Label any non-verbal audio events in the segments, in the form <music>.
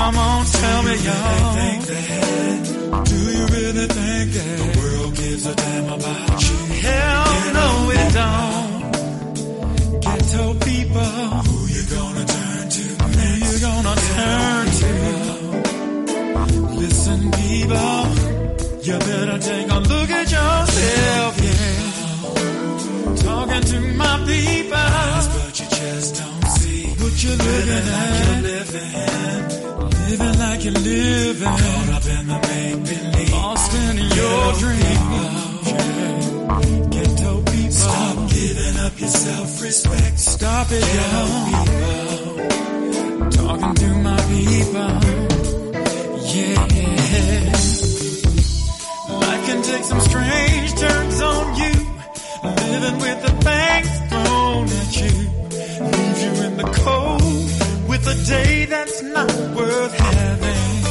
Come on, tell me, y'all. Think that? Do you really think that the world gives a damn about you? Hell no, it don't. Ghetto people, who you gonna turn to? Who you gonna turn to? Listen, people, you better take a look at yourself, yeah. Talking to my people, but you just don't see what you're looking at. You're living, living like you're living. Caught up in the make believe, lost in your dream. Yeah. Ghetto people, stop giving up your self-respect. Stop it, yo. Talking to my people, yeah. Life can take some strange turns on you. Living with the things thrown at you. Leaves you in the cold with a day that's not worth having.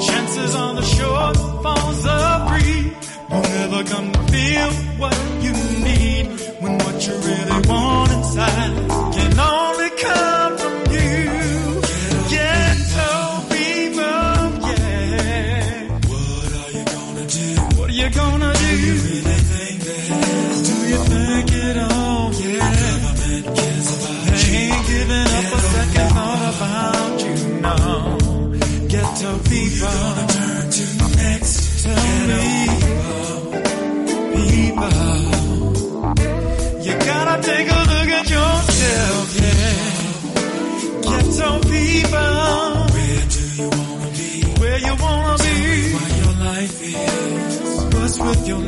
Chances on the shore falls of greed won't ever come to feel what you need when what you really want inside can only come from you. Ghetto people, yeah. What are you gonna giving up a second thought about you. No, ghetto people. Gonna turn to next. Tell me, people, you gotta take a look at yourself. Yeah, ghetto people. Where do you wanna be? Where you wanna be? What your life is. What's with your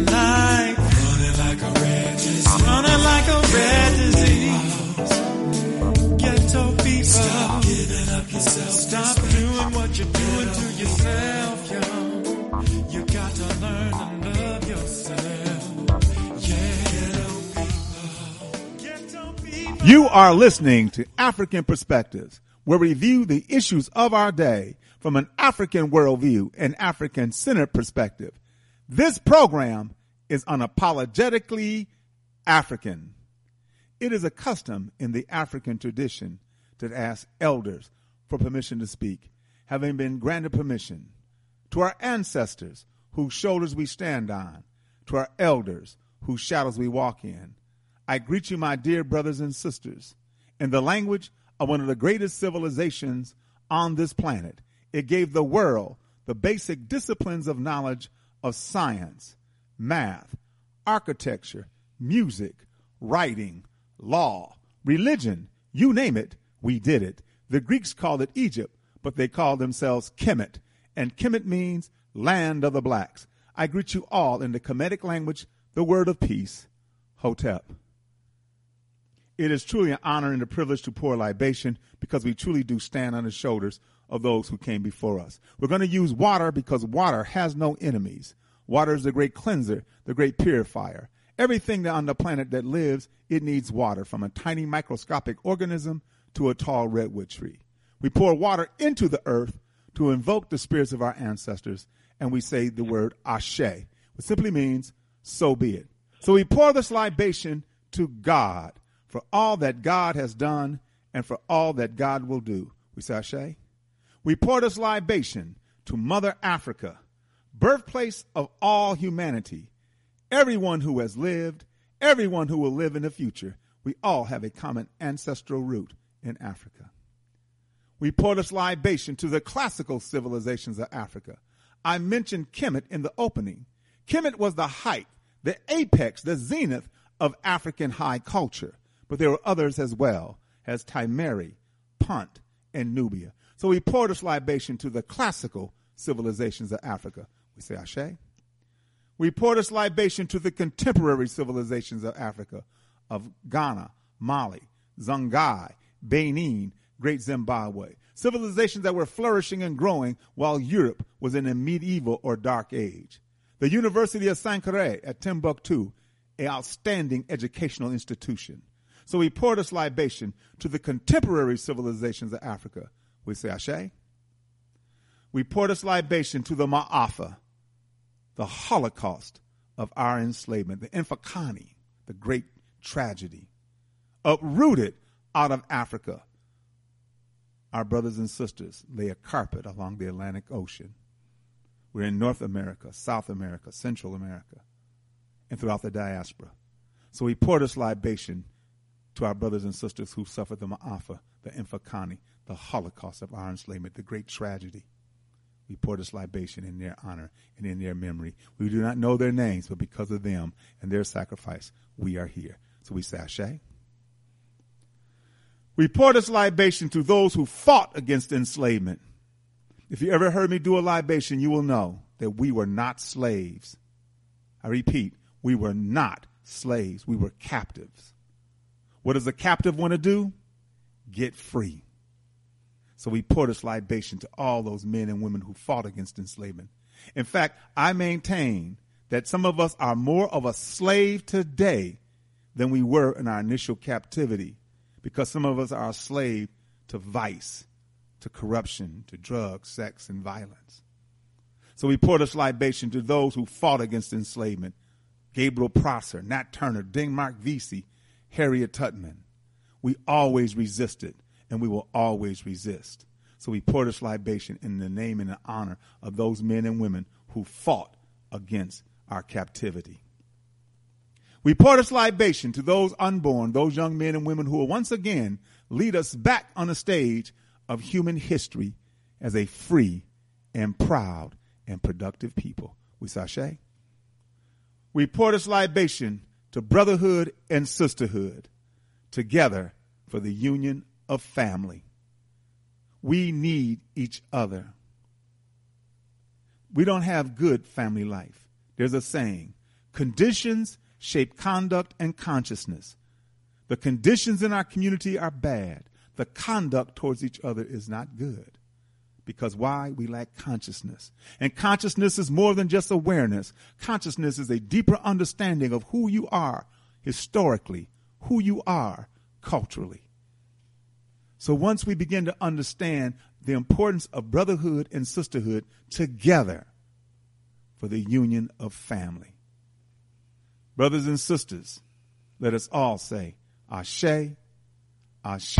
you're. You are listening to African Perspectives, where we view the issues of our day from an African worldview and African centered perspective. This program is unapologetically African. It is a custom in the African tradition to ask elders for permission to speak, having been granted permission. To our ancestors, whose shoulders we stand on, to our elders, whose shadows we walk in, I greet you, my dear brothers and sisters, in the language of one of the greatest civilizations on this planet. It gave the world the basic disciplines of knowledge of science, math, architecture, music, writing, law, religion, you name it, we did it. The Greeks called it Egypt, but they call themselves Kemet, and Kemet means land of the blacks. I greet you all in the Kemetic language, the word of peace, Hotep. It is truly an honor and a privilege to pour libation because we truly do stand on the shoulders of those who came before us. We're going to use water because water has no enemies. Water is the great cleanser, the great purifier. Everything on the planet that lives, it needs water, from a tiny microscopic organism to a tall redwood tree. We pour water into the earth to invoke the spirits of our ancestors, and we say the word ashe, which simply means so be it. So we pour this libation to God for all that God has done and for all that God will do. We say ashe. We pour this libation to Mother Africa, birthplace of all humanity, everyone who has lived, everyone who will live in the future. We all have a common ancestral root in Africa. We pour this libation to the classical civilizations of Africa. I mentioned Kemet in the opening. Kemet was the height, the apex, the zenith of African high culture, but there were others as well, as Timeri, Punt, and Nubia. So we pour this libation to the classical civilizations of Africa. We say Ashe. We pour this libation to the contemporary civilizations of Africa, of Ghana, Mali, Songhai, Benin, Great Zimbabwe. Civilizations that were flourishing and growing while Europe was in a medieval or dark age. The University of Sankore at Timbuktu, an outstanding educational institution. So we pour this libation to the contemporary civilizations of Africa. We say Ashe. We pour this libation to the Ma'afa, the Holocaust of our enslavement, the Infakani, the great tragedy, uprooted out of Africa. Our brothers and sisters lay a carpet along the Atlantic Ocean. We're in North America, South America, Central America, and throughout the diaspora. So we pour this libation to our brothers and sisters who suffered the Ma'afa, the Infakani, the Holocaust of our enslavement, the great tragedy. We pour this libation in their honor and in their memory. We do not know their names, but because of them and their sacrifice, we are here. So we say Ashe. We pour this libation to those who fought against enslavement. If you ever heard me do a libation, you will know that we were not slaves. I repeat, we were not slaves. We were captives. What does a captive want to do? Get free. So we pour this libation to all those men and women who fought against enslavement. In fact, I maintain that some of us are more of a slave today than we were in our initial captivity because some of us are a slave to vice, to corruption, to drugs, sex, and violence. So we pour this libation to those who fought against enslavement Gabriel Prosser, Nat Turner, Denmark Vesey, Harriet Tubman. We always resisted and we will always resist. So we pour this libation in the name and the honor of those men and women who fought against our captivity. We pour this libation to those unborn, those young men and women who will once again lead us back on the stage of human history as a free and proud and productive people. We sashay. We pour this libation to brotherhood and sisterhood together for the union of family. We need each other. We don't have good family life. There's a saying conditions shape conduct and consciousness. The conditions in our community are bad. The conduct towards each other is not good. Because why? We lack consciousness. And consciousness is more than just awareness. Consciousness is a deeper understanding of who you are historically, who you are culturally. So once we begin to understand the importance of brotherhood and sisterhood together for the union of family. Brothers and sisters, let us all say, Ashe, Ashe.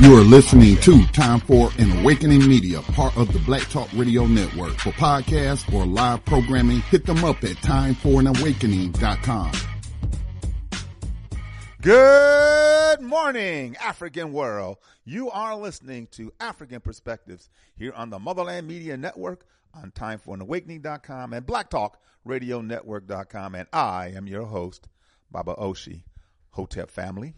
You are listening to Time for an Awakening Media, part of the Black Talk Radio Network. For podcasts or live programming, hit them up at timeforanawakening.com. Good morning, African world. You are listening to African Perspectives here on the Motherland Media Network on timeforanawakening.com and blacktalkradionetwork.com. And I am your host, Baba Oshi, Hotep family.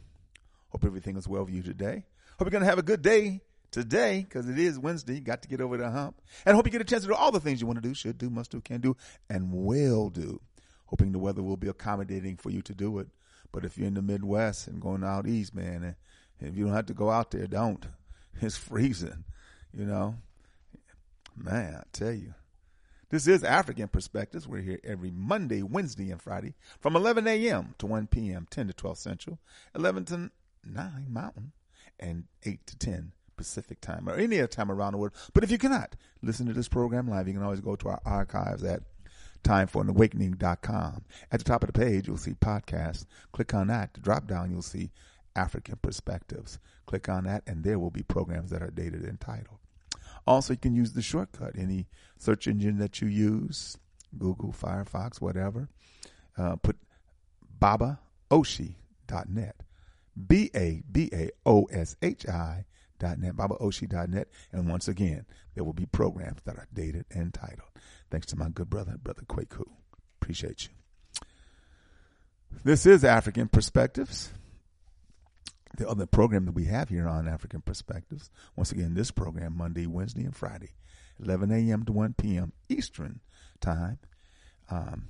Hope everything is well with you today. Hope you're going to have a good day today because it is Wednesday. Got to get over the hump. And hope you get a chance to do all the things you want to do, should do, must do, can do, and will do. Hoping the weather will be accommodating for you to do it. But if you're in the Midwest and going out east, man, and if you don't have to go out there, don't. It's freezing, you know. Man, I tell you. This is African Perspectives. We're here every Monday, Wednesday, and Friday from 11 a.m. to 1 p.m., 10 to 12 Central, 11 to 9 Mountain, and 8 to 10 Pacific time, or any other time around the world. But if you cannot listen to this program live, you can always go to our archives at timeforanawakening.com. At the top of the page, you'll see podcasts. Click on that. The drop down, you'll see African Perspectives. Click on that, and there will be programs that are dated and titled. Also, you can use the shortcut, any search engine that you use, Google, Firefox, whatever. Uh, put babaoshi.net. B A B A O S H I dot net, babaoshi.net. And once again, there will be programs that are dated and titled. Thanks to my good brother, Brother Kwaku. Appreciate you. This is African Perspectives the other program that we have here on African Perspectives. Once again, this program Monday, Wednesday, and Friday, 11 a.m. to 1 p.m. Eastern Time. Um,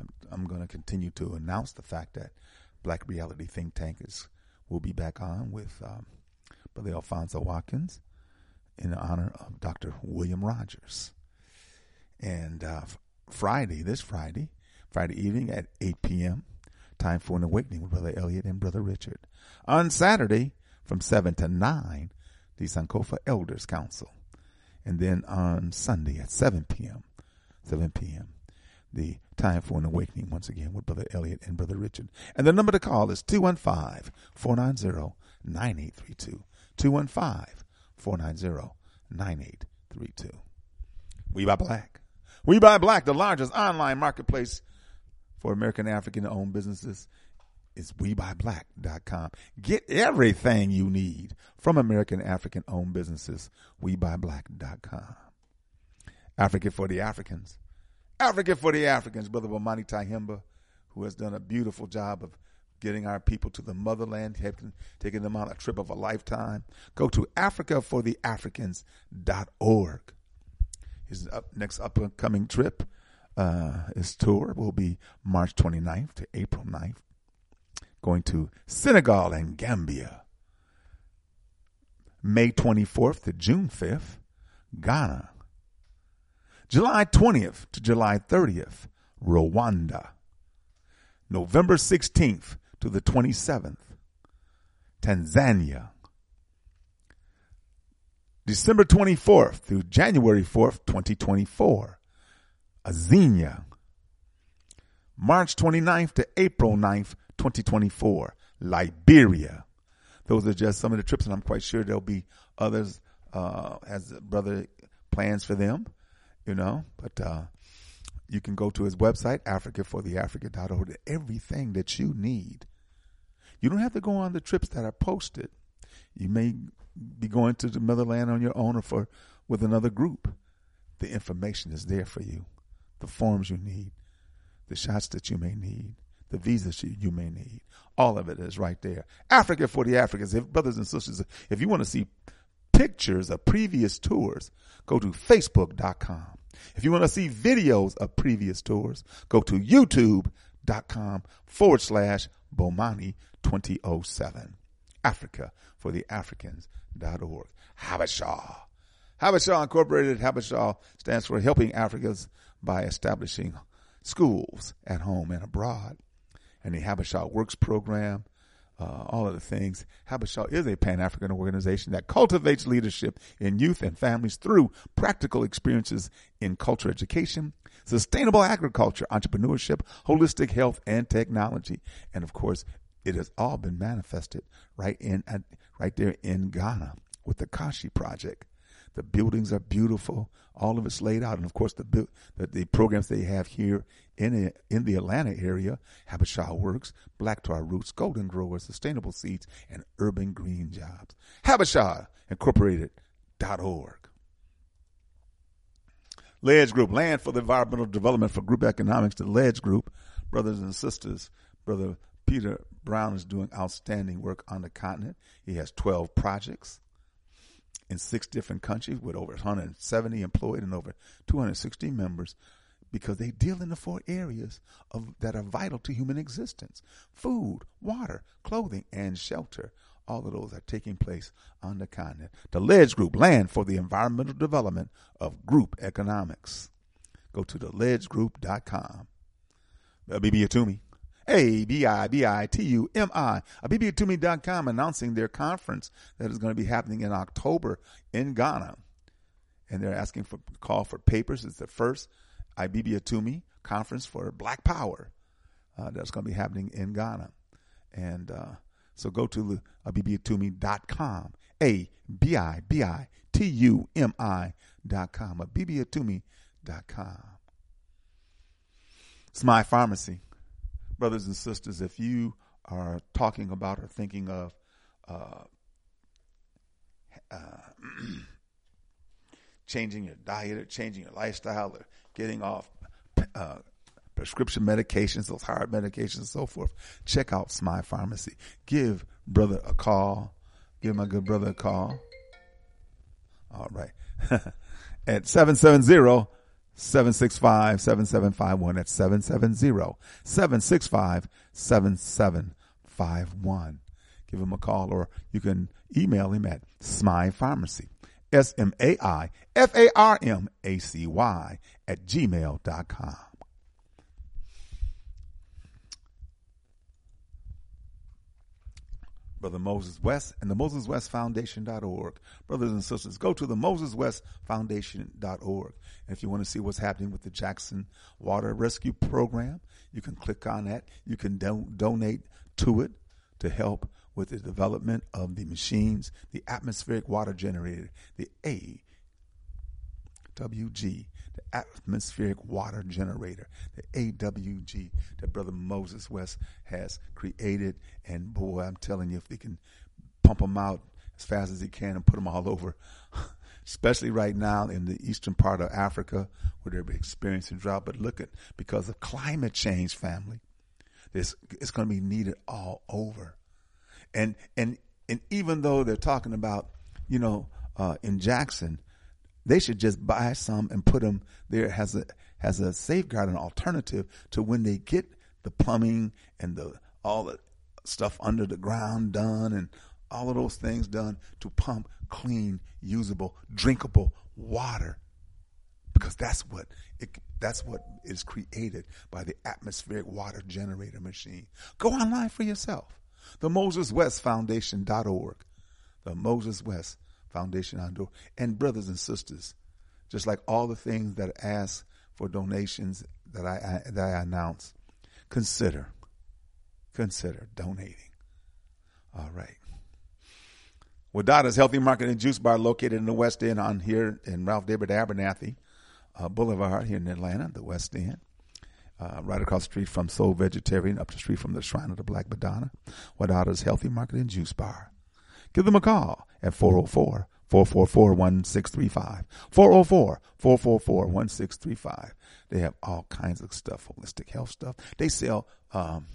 I'm, I'm going to continue to announce the fact that Black Reality Think Tank is will be back on with um, Brother Alfonso Watkins in honor of Dr. William Rogers. And uh, Friday, this Friday, Friday evening at 8 p.m., time for an awakening with Brother Elliot and Brother Richard. On Saturday, from 7 to 9, the Sankofa Elders Council. And then on Sunday at 7 p.m., 7 p.m., the time for an awakening once again with Brother Elliot and Brother Richard. And the number to call is 215 490 9832. 215 490 9832. We buy black. We buy black, the largest online marketplace for American African owned businesses is WeBuyBlack.com. Get everything you need from American African owned businesses. WeBuyBlack.com. Africa for the Africans. Africa for the Africans. Brother Bomani Tyehimba, who has done a beautiful job of getting our people to the motherland, taking them on a trip of a lifetime. Go to AfricaForTheAfricans.org. His up, next upcoming trip, uh, his tour will be March 29th to April 9th going to Senegal and Gambia. May 24th to June 5th, Ghana. July 20th to July 30th, Rwanda. November 16th to the 27th, Tanzania. December 24th through January 4th, 2024, Azania. March 29th to April 9th, 2024, Liberia. Those are just some of the trips, and I'm quite sure there'll be others uh, as brother plans for them, you know. But uh, you can go to his website, africafortheafrica.org, everything that you need. You don't have to go on the trips that are posted. You may be going to the motherland on your own or for with another group. The information is there for you. The forms you need, the shots that you may need, the visas you, you may need. All of it is right there. Africa for the Africans. If brothers and sisters, if you want to see pictures of previous tours, go to facebook.com. If you want to see videos of previous tours, go to youtube.com forward slash Bomani 2007. Africa for the Africans.org. Habesha. Habesha Incorporated, Habesha stands for Helping Africans by establishing schools at home and abroad. And the Habesha Works program, uh, all of the things. Habesha is a Pan African organization that cultivates leadership in youth and families through practical experiences in culture education, sustainable agriculture, entrepreneurship, holistic health, and technology. And of course, it has all been manifested right in right there in Ghana with the Kashi project. The buildings are beautiful. All of it's laid out, and of course, the the, the programs they have here in a, in the Atlanta area: Habesha Works, Black Tar Roots, Golden Growers, Sustainable Seeds, and Urban Green Jobs. Habesha Incorporated.org. Ledge Group, Land for the Environmental Development for Group Economics. The Ledge Group, brothers and sisters, brother Peter Brown is doing outstanding work on the continent. He has 12 projects in six different countries with over 170 employed and over 260 members because they deal in the four areas of, that are vital to human existence food, water, clothing, and shelter. All of those are taking place on the continent. The Ledge Group, Land for the Environmental Development of Group Economics. Go to theledgegroup.com. Bibi Atumi. A-B-I-B-I-T-U-M-I, abibitumi.com announcing their conference that is going to be happening in October in Ghana. And they're asking for call for papers. It's the first Abibitumi conference for Black Power uh, that's going to be happening in Ghana. And uh, so go to abibitumi.com, A-B-I-B-I-T-U-M-I.com, abibitumi.com. It's my pharmacy brothers and sisters, if you are talking about or thinking of uh, uh, <clears throat> changing your diet or changing your lifestyle or getting off uh, prescription medications, those hard medications and so forth, check out Smai Pharmacy. Give brother a call. Give my good brother a call. All right. <laughs> At 770 765 7751. That's 770 765 7751. Give him a call or you can email him at Smai Pharmacy. S M A I F A R M A C Y at gmail.com. Brother Moses West and the Moses West Foundation.org. Brothers and sisters, go to the Moses West Foundation.org. If you want to see what's happening with the Jackson Water Rescue Program, you can click on that. You can do- donate to it to help with the development of the machines, the atmospheric water generator, the AWG, the atmospheric water generator, the AWG that Brother Moses West has created. And boy, I'm telling you, if they can pump them out as fast as he can and put them all over, especially right now in the eastern part of Africa where they're experiencing drought. But look at because of climate change, family, this it's going to be needed all over. And and and even though they're talking about, you know, uh, in Jackson, they should just buy some and put them there as a as a safeguard and alternative to when they get the plumbing and the all the stuff under the ground done and all of those things done to pump clean, usable, drinkable water. Because that's what it, that's what is created by the atmospheric water generator machine. Go online for yourself. The Moses West Foundation.org. The Moses West Foundation.org. And brothers and sisters, just like all the things that ask for donations that I, I that I announce, consider, consider donating. All right. Wadada's Healthy Market and Juice Bar located in the West End on here in Ralph David Abernathy uh, Boulevard here in Atlanta, the West End. Uh, right across the street from Soul Vegetarian, up the street from the Shrine of the Black Madonna. Wadada's Healthy Market and Juice Bar. give them a call at 404 444 1635. 404 444 1635. They have all kinds of stuff, holistic health stuff. They sell um,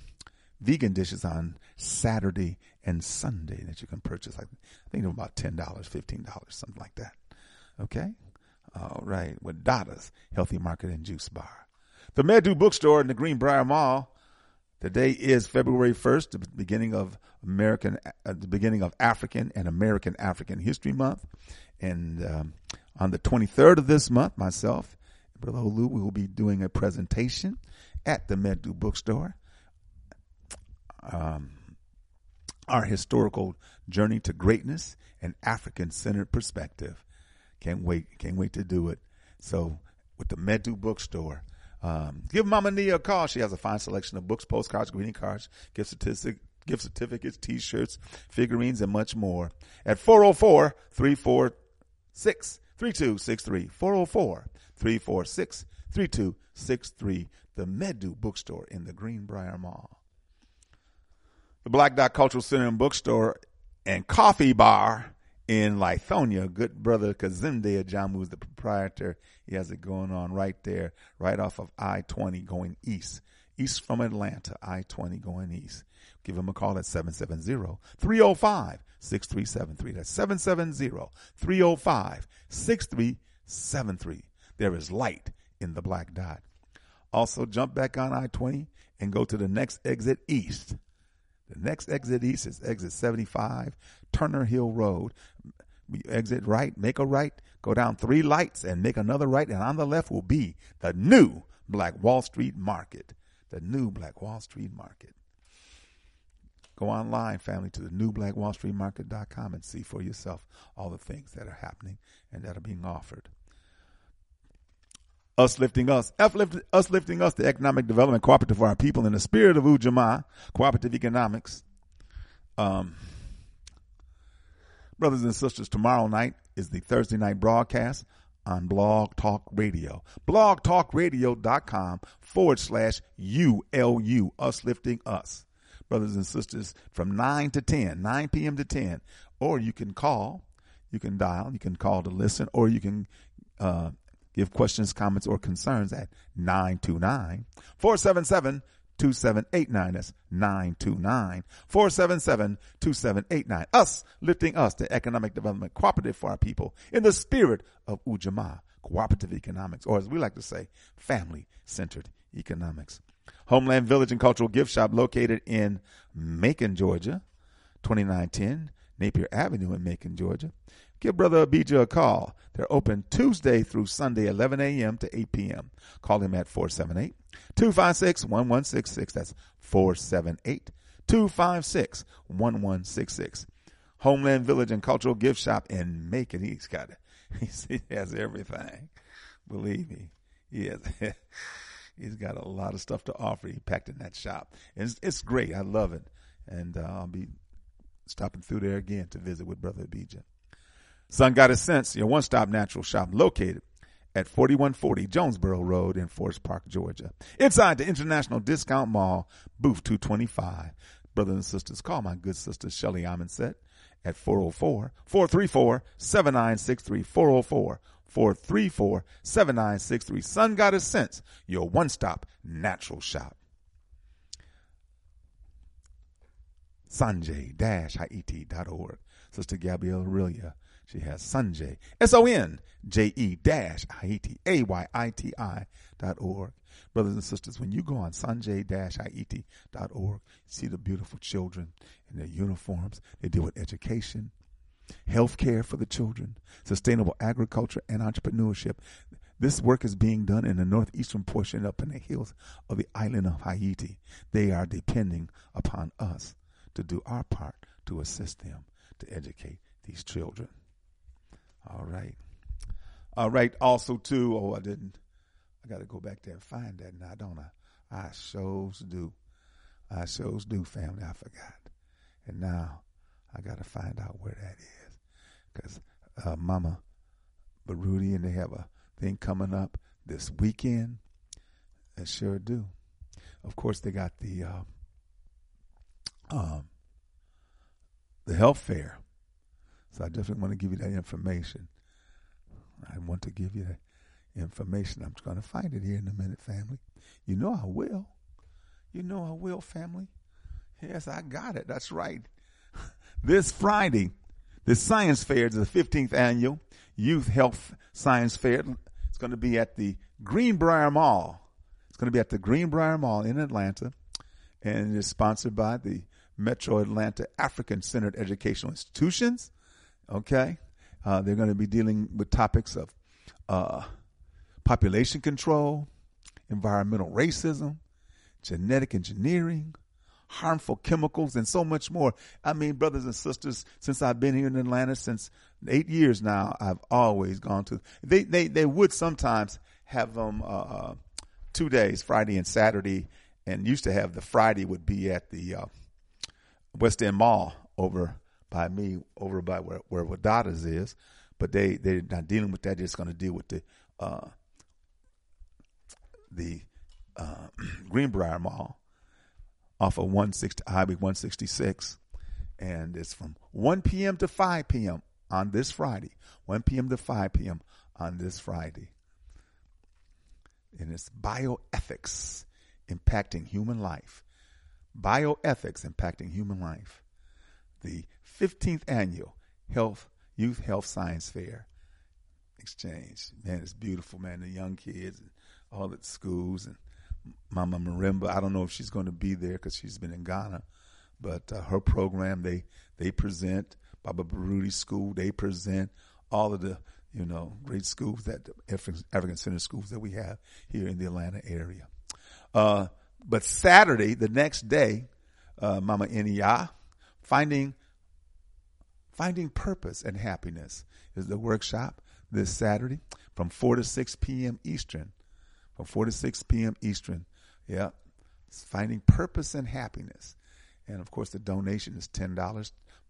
vegan dishes on Saturday and Sunday that you can purchase. I think about $10, $15, something like that. Okay? All right. Wadada's Healthy Market and Juice Bar. The Medu Bookstore in the Greenbriar Mall. Today is February 1st, the beginning of American, uh, the beginning of African and American African History Month. And um, on the 23rd of this month, myself, Brother Olu, we will be doing a presentation at the Medu Bookstore. Um, our historical journey to greatness and African centered perspective. Can't wait, can't wait to do it. So, with the Medu Bookstore, um, give Mama Nia a call. She has a fine selection of books, postcards, greeting cards, gift certificates, gift certificates, t-shirts, figurines, and much more at 404 346 3263. 404 346 3263. The Medu Bookstore in the Greenbriar Mall. The Black Dot Cultural Center and Bookstore and Coffee Bar in Lithonia. Good brother Kazimde Ajamu is the proprietor. He has it going on right there, right off of I-20 going east. East from Atlanta, I-20 going east. Give him a call at 770-305-6373. That's 770-305-6373. There is light in the black dot. Also jump back on I-20 and go to the next exit east. The next exit east is exit 75, Turner Hill Road. You exit right, make a right, go down three lights and make another right, and on the left will be the new Black Wall Street Market. The new Black Wall Street Market. Go online, family, to the new Black Wall Street Market.com and see for yourself all the things that are happening and that are being offered. Us lifting us, lift, us lifting us, the economic development cooperative for our people in the spirit of Ujamaa, cooperative economics. Um, brothers and sisters, tomorrow night is the Thursday night broadcast on Blog Talk Radio. BlogTalkRadio.com forward slash ULU, us lifting us. Brothers and sisters, from 9 to 10, 9 p.m. to 10, or you can call, you can dial, you can call to listen, or you can uh, Give questions, comments, or concerns at 929 477 2789. That's 929 477 2789. Us lifting us, to economic development cooperative for our people in the spirit of Ujamaa, cooperative economics, or as we like to say, family centered economics. Homeland Village and Cultural Gift Shop located in Macon, Georgia, 2910 Napier Avenue in Macon, Georgia. Give Brother Abijah a call. They're open Tuesday through Sunday, 11 a.m. to 8 p.m. Call him at 478 256 1166. That's 478 256 1166. Homeland Village and Cultural Gift Shop in Macon. He's got it. <laughs> He has everything. Believe me. He has. <laughs> He's got a lot of stuff to offer. He packed in that shop. It's, it's great. I love it. And uh, I'll be stopping through there again to visit with Brother Abijah. Sun Goddess Sense, your one stop natural shop located at 4140 Jonesboro Road in Forest Park, Georgia. Inside the International Discount Mall, booth 225. Brothers and sisters, call my good sister Shelly Amonset at 404 434 7963. 404 434 7963. Sun Goddess Sense, your one stop natural shop. Sonje-Ayiti.org. Sister Gabrielle Aurelia she has Sonje, S-O-N-J-E dash Haiti, A-Y-I-T-I dot org. Brothers and sisters, when you go on sonje-ayiti dot org, see the beautiful children in their uniforms. They deal with education, health care for the children, sustainable agriculture, and entrepreneurship. This work is being done in the northeastern portion up in the hills of the island of Haiti. They are depending upon us to do our part to assist them to educate these children. All right. All right. Also, too. Oh, I didn't. I got to go back there and find that now, I don't I? I shows do. I shows do, family. I forgot. And now I got to find out where that is. Because uh, Mama Baruti and they have a thing coming up this weekend. They sure do. Of course, they got the uh, um, the health fair So I definitely want to give you that information. I want to give you that information. I'm going to find it here in a minute, family. You know I will. You know I will, family. Yes, I got it. That's right. <laughs> This Friday, the Science Fair is the 15th annual Youth Health Science Fair. It's going to be at the Greenbriar Mall. It's going to be at the Greenbriar Mall in Atlanta, and it is sponsored by the Metro Atlanta African Centered Educational Institutions. Okay, uh, they're going to be dealing with topics of uh, population control, environmental racism, genetic engineering, harmful chemicals, and so much more. I mean, brothers and sisters, since I've been here in Atlanta since eight years now, I've always gone to. They they they would sometimes have them uh, uh, two days, Friday and Saturday, and used to have the Friday would be at the uh, West End Mall over by me, over by where where Wadada's is. But they they're not dealing with that. They're just going to deal with the uh, the uh, <clears throat> Greenbriar Mall off of 160 Highway 166, and it's from 1 p.m. to 5 p.m. on this Friday. 1 p.m. to 5 p.m. on this Friday, and it's bioethics impacting human life. Bioethics impacting human life. The 15th annual Health Youth Health Science Fair exchange. Man, it's beautiful, man. The young kids, all the schools, and Mama Marimba. I don't know if she's going to be there because she's been in Ghana, but uh, her program they they present Baba Baruti School. They present all of the you know great schools that African, African Center schools that we have here in the Atlanta area. Uh, but Saturday, the next day, uh, Mama Enya, finding finding purpose and happiness is the workshop this Saturday from four to six p.m. Eastern from 4 to 6 p.m. Eastern. Yeah. It's finding purpose and happiness. And of course, the donation is $10,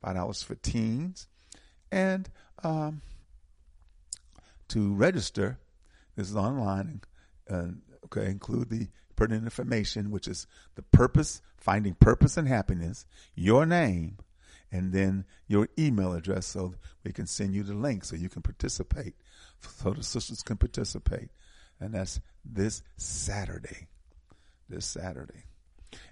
$5 for teens. And um, to register, this is online. And, okay, include the pertinent information, which is the purpose, finding purpose and happiness, your name, and then your email address so we can send you the link so you can participate, so the sisters can participate and that's this Saturday. This Saturday.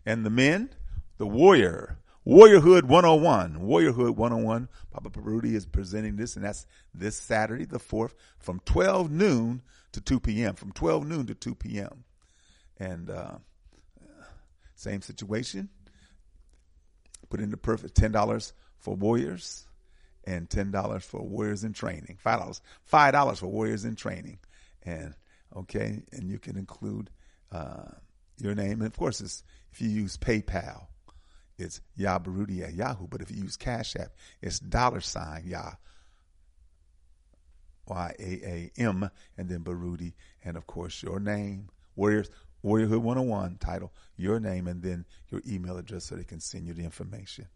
And the men, the warrior, Warriorhood 101. Warriorhood 101. Papa Baruti is presenting this, and that's this Saturday, the 4th, from 12 noon to 2 p.m. From 12 noon to 2 p.m. And uh, same situation. Put in the perfect $10 for warriors and $10 for warriors in training. $5. $5 for warriors in training. And okay? And you can include uh, your name. And of course, it's, if you use PayPal, it's Yah Baruti at Yahoo. But if you use Cash App, it's dollar sign Yah. Y A A M and then Baruti and of course your name Warriors Warriorhood 101 title your name and then your email address so they can send you the information.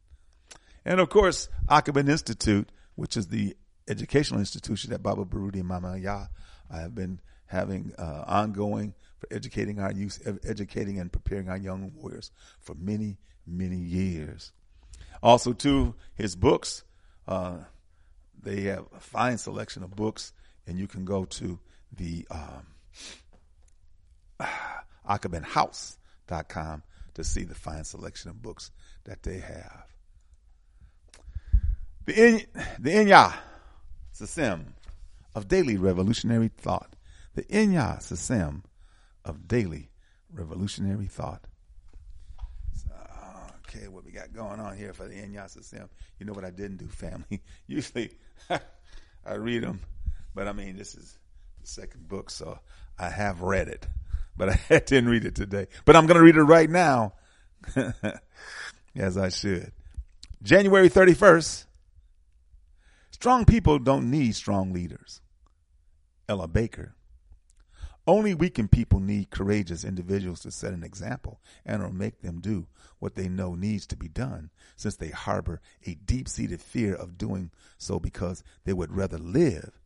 And of course Akoben Institute, which is the educational institution that Baba Baruti and Mama Yah have been having uh, ongoing for educating our youth, educating and preparing our young warriors for many, many years. Also, too, his books, uh, they have a fine selection of books, and you can go to the um, AkobenHouse.com to see the fine selection of books that they have. The In, the Inya, Sasim of daily revolutionary thought the Inya Sasem of daily revolutionary thought. So, okay, what we got going on here for the Inya Sasem? You know what I didn't do, family? <laughs> Usually <laughs> I read them, but I mean, this is the second book, so I have read it, but <laughs> I didn't read it today. But I'm going to read it right now, <laughs> as I should. January 31st. Strong people don't need strong leaders. Ella Baker. Only weakened people need courageous individuals to set an example and or make them do what they know needs to be done, since they harbor a deep seated fear of doing so because they would rather live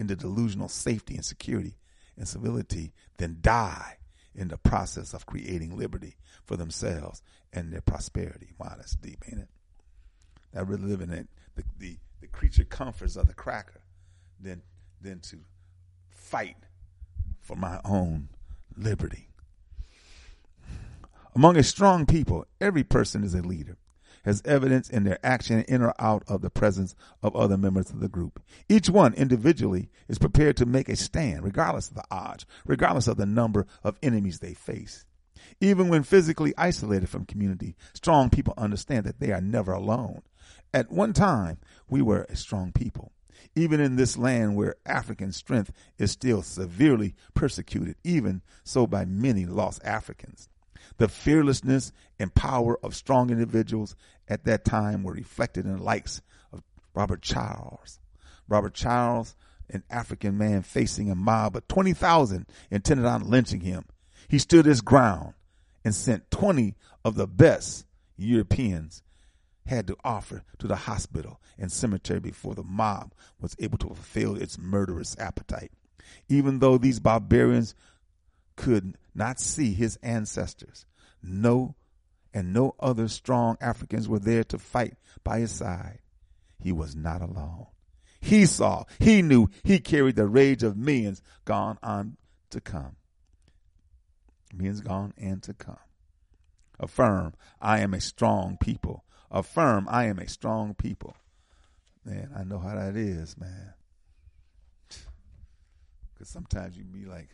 in the delusional safety and security and civility than die in the process of creating liberty for themselves and their prosperity. Wow, that's deep, ain't it? That really living in the, the the creature comforts of the cracker than, than to fight for my own liberty. Among a strong people, every person is a leader, as evidence in their action in or out of the presence of other members of the group. Each one individually is prepared to make a stand, regardless of the odds, regardless of the number of enemies they face. Even when physically isolated from community, strong people understand that they are never alone. At one time, we were a strong people. Even in this land where African strength is still severely persecuted, even so by many lost Africans. The fearlessness and power of strong individuals at that time were reflected in the likes of Robert Charles. Robert Charles, an African man facing a mob of 20,000 intended on lynching him. He stood his ground and sent 20 of the best Europeans had to offer to the hospital and cemetery before the mob was able to fulfill its murderous appetite. Even though these barbarians could not see his ancestors, no and no other strong Africans were there to fight by his side. He was not alone. He saw, he knew, he carried the rage of millions gone on to come. Millions gone and to come. Affirm, I am a strong people. Affirm, I am a strong people. Man, I know how that is, man. Because sometimes you be like,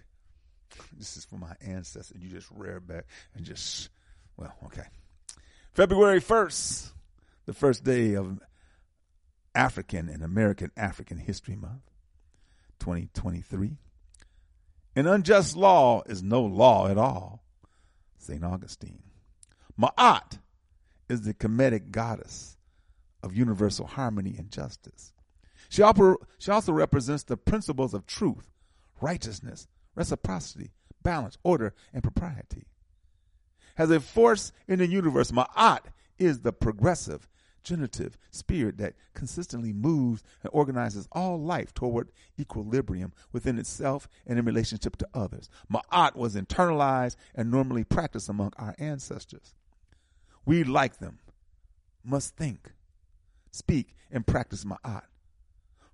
this is for my ancestors. You just rear back and just, well, okay. February 1st, the first day of African and American African History Month, 2023. An unjust law is no law at all. St. Augustine. Ma'at is the Kemetic goddess of universal harmony and justice. She, she also represents the principles of truth, righteousness, reciprocity, balance, order, and propriety. As a force in the universe, Ma'at is the progressive, generative spirit that consistently moves and organizes all life toward equilibrium within itself and in relationship to others. Ma'at was internalized and normally practiced among our ancestors. We, like them, must think, speak, and practice Ma'at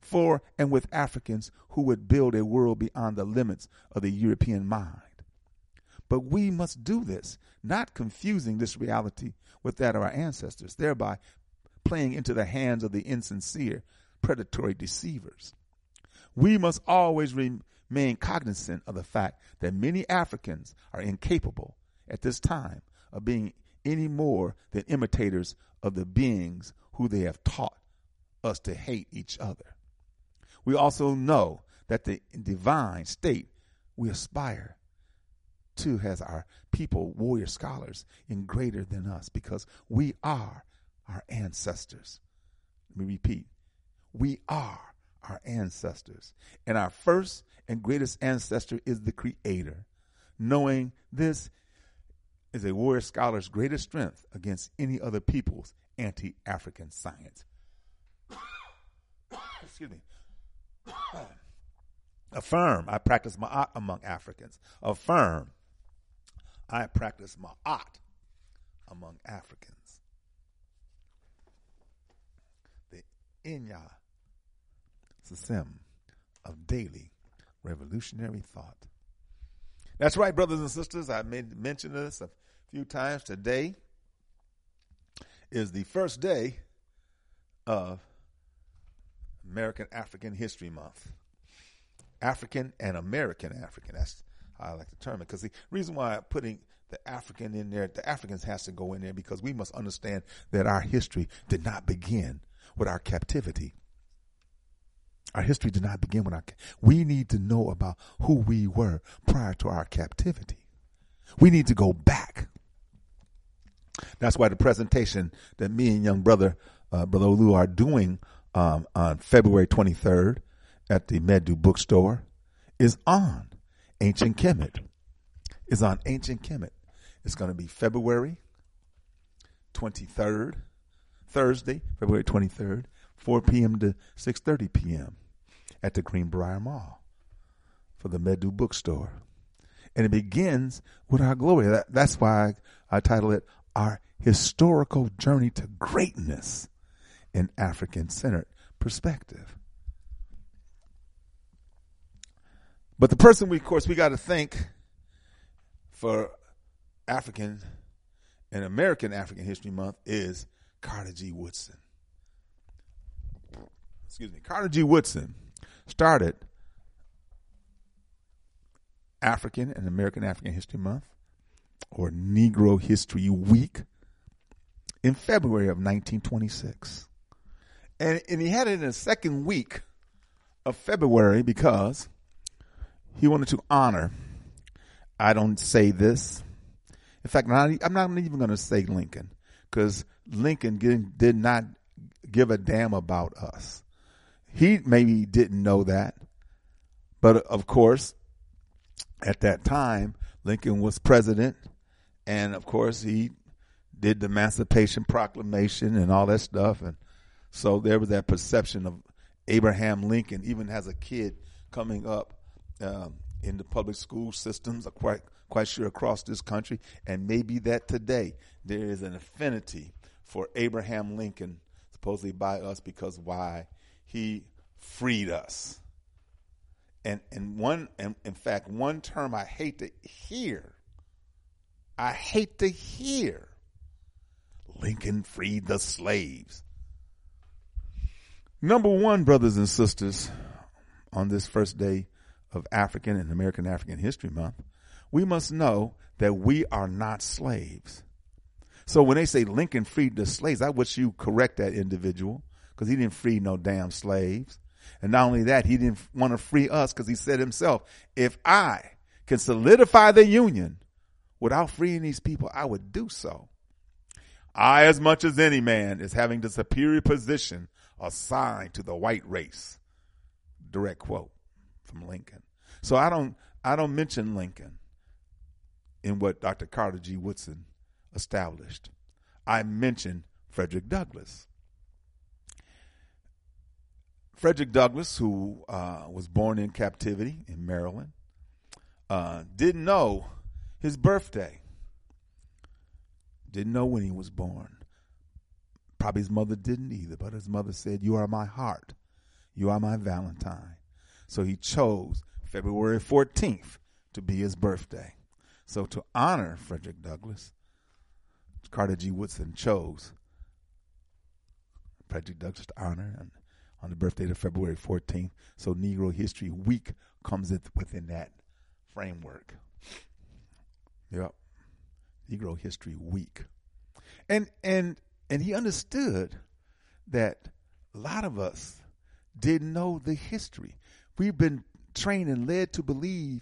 for and with Africans who would build a world beyond the limits of the European mind. But we must do this, not confusing this reality with that of our ancestors, thereby playing into the hands of the insincere, predatory deceivers. We must always remain cognizant of the fact that many Africans are incapable at this time of being any more than imitators of the beings who they have taught us to hate each other. We also know that the divine state we aspire to has our people, warrior scholars, in greater than us because we are our ancestors. Let me repeat. We are our ancestors. And our first and greatest ancestor is the Creator. Knowing this is a warrior scholar's greatest strength against any other people's anti African science. <coughs> Excuse me. <coughs> Affirm, I practice ma'at among Africans. Affirm, I practice ma'at among Africans. The Inya System of daily revolutionary thought. That's right, brothers and sisters. I made mention this a few times. Today is the first day of American African History Month. African and American African. That's how I like to term it. Because the reason why I'm putting the African in there, the Africans has to go in there because we must understand that our history did not begin with our captivity. Our history did not begin with our. We need to know about who we were prior to our captivity. We need to go back. That's why the presentation that me and young brother, uh, brother Olu, are doing um, on February 23rd at the Medu bookstore is on ancient Kemet. Is on ancient Kemet. It's going to be February 23rd, Thursday, February 23rd, 4 p.m. to 6:30 p.m. at the Greenbriar Mall for the Medu bookstore. And it begins with our glory. That, that's why I, I title it Our Historical Journey to Greatness in African Centered perspective. But the person we, of course, we got to thank for African and American African History Month is Carter G. Woodson. Excuse me. Carter G. Woodson started African and American African History Month or Negro History Week in February of 1926. And, and he had it in the second week of February because he wanted to honor, I don't say this. In fact, I'm not even going to say Lincoln because Lincoln did not give a damn about us. He maybe didn't know that. But of course, at that time, Lincoln was president. And of course, he did the Emancipation Proclamation and all that stuff. And so there was that perception of Abraham Lincoln, even as a kid coming up um, in the public school systems, quite quite sure across this country, and maybe that today there is an affinity for Abraham Lincoln, supposedly by us, because why he freed us. And and one and in fact one term I hate to hear, I hate to hear Lincoln freed the slaves. Number one, brothers and sisters, on this first day of African and American African History Month, we must know that we are not slaves. So when they say Lincoln freed the slaves, I wish you correct that individual because he didn't free no damn slaves. And not only that, he didn't want to free us because he said himself, if I can solidify the union without freeing these people, I would do so. I, as much as any man, is having the superior position assigned to the white race. Direct quote from Lincoln. So I don't I don't mention Lincoln in what Dr. Carter G. Woodson established. I mention Frederick Douglass. Frederick Douglass, who uh, was born in captivity in Maryland, uh, didn't know his birthday. Didn't know when he was born. Probably his mother didn't either, but his mother said, You are my heart. You are my Valentine. So he chose February 14th to be his birthday. So to honor Frederick Douglass, Carter G. Woodson chose Frederick Douglass to honor and on the birthday of February 14th. So Negro History Week comes within that framework. Yep. Negro History Week. And and and he understood that a lot of us didn't know the history. We've been trained and led to believe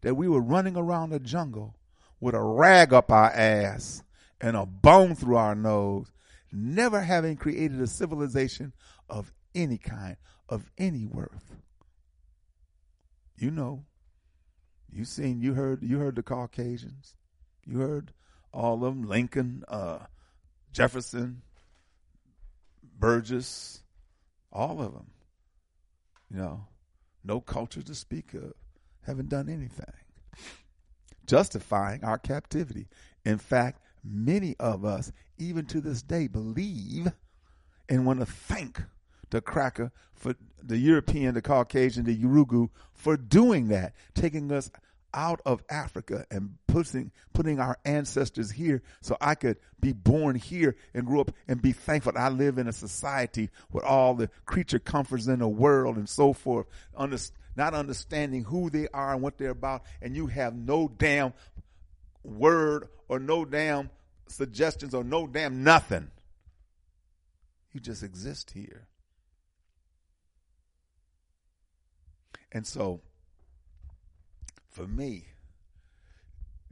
that we were running around the jungle with a rag up our ass and a bone through our nose, never having created a civilization of any kind, of any worth. You know, you seen, you heard, you heard the Caucasians, you heard all of them, Lincoln, uh, Jefferson, Burgess, all of them. You know, no culture to speak of, haven't done anything. Justifying our captivity. In fact, many of us, even to this day, believe and want to thank the cracker for the European, the Caucasian, the Yurugu for doing that, taking us out of Africa and putting putting our ancestors here so I could be born here and grow up and be thankful I live in a society with all the creature comforts in the world and so forth, not understanding who they are and what they're about, and you have no damn word or no damn suggestions or no damn nothing. You just exist here. And so, for me,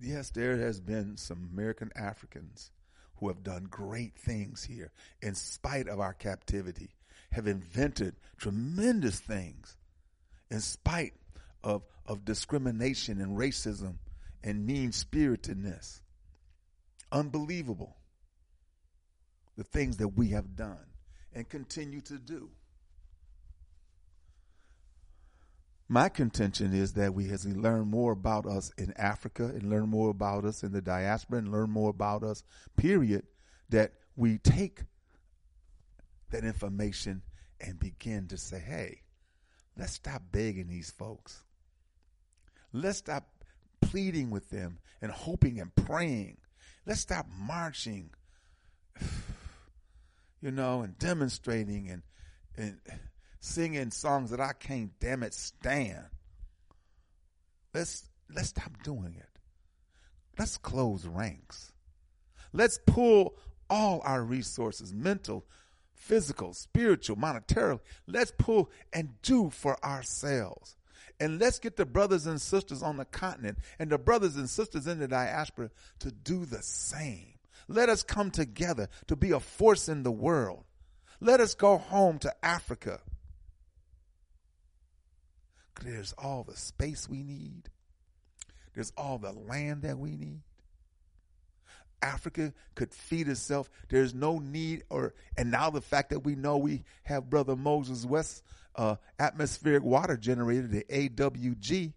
yes, there has been some American Africans who have done great things here in spite of our captivity, have invented tremendous things in spite of, of discrimination and racism and mean spiritedness. Unbelievable. The things that we have done and continue to do. My contention is that we, as we learn more about us in Africa and learn more about us in the diaspora and learn more about us, period, that we take that information and begin to say, hey, let's stop begging these folks. Let's stop pleading with them and hoping and praying. Let's stop marching, <sighs> you know, and demonstrating and, and singing songs that I can't damn it stand. Let's let's stop doing it. Let's close ranks. Let's pull all our resources, mental, physical, spiritual, monetarily. Let's pull and do for ourselves. And let's get the brothers and sisters on the continent and the brothers and sisters in the diaspora to do the same. Let us come together to be a force in the world. Let us go home to Africa. There's all the space we need. There's all the land that we need. Africa could feed itself. There's no need or and now the fact that we know we have Brother Moses West uh, atmospheric water generator, the AWG.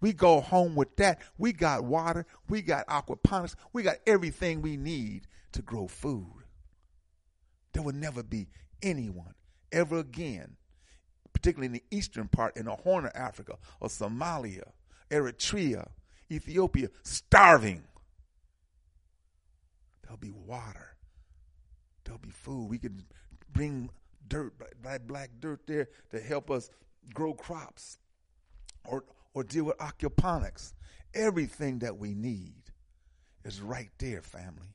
We go home with that. We got water, we got aquaponics, we got everything we need to grow food. There will never be anyone ever again, particularly in the eastern part, in the Horn of Africa, or Somalia, Eritrea, Ethiopia, starving. There'll be water. There'll be food. We can bring dirt, black, black dirt there to help us grow crops or, or deal with aquaponics. Everything that we need is right there, family.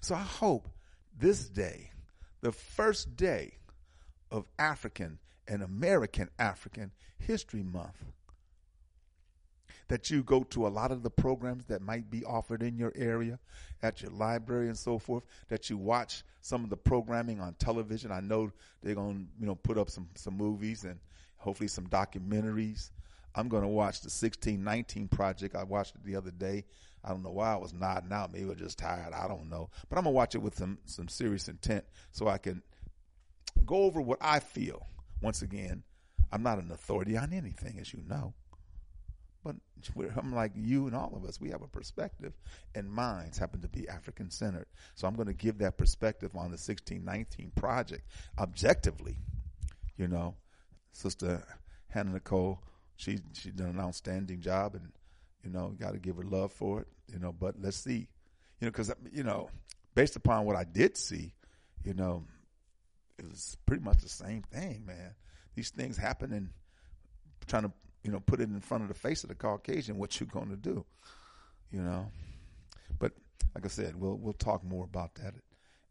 So I hope this day, the first day of African and American African History Month, that you go to a lot of the programs that might be offered in your area at your library and so forth, that you watch some of the programming on television. I know they're to, you know, put up some, some movies and hopefully some documentaries. I'm to watch the 1619 project. I watched it the other day. I don't know why I was nodding out. Maybe I was just tired. I don't know. But I'm going to watch it with some, some serious intent so I can go over what I feel. Once again, I'm not an authority on anything, as you know. But I'm like you and all of us. We have a perspective, and minds happen to be African centered. So I'm going to give that perspective on the 1619 project objectively. You know, Sister Hannah Nicole, she she done an outstanding job, and you know, got to give her love for it. You know, but let's see. You know, because you know, based upon what I did see, you know, it was pretty much the same thing, man. These things happen, and trying to you know, put it in front of the face of the Caucasian, what you going to do, you know? But like I said, we'll we'll talk more about that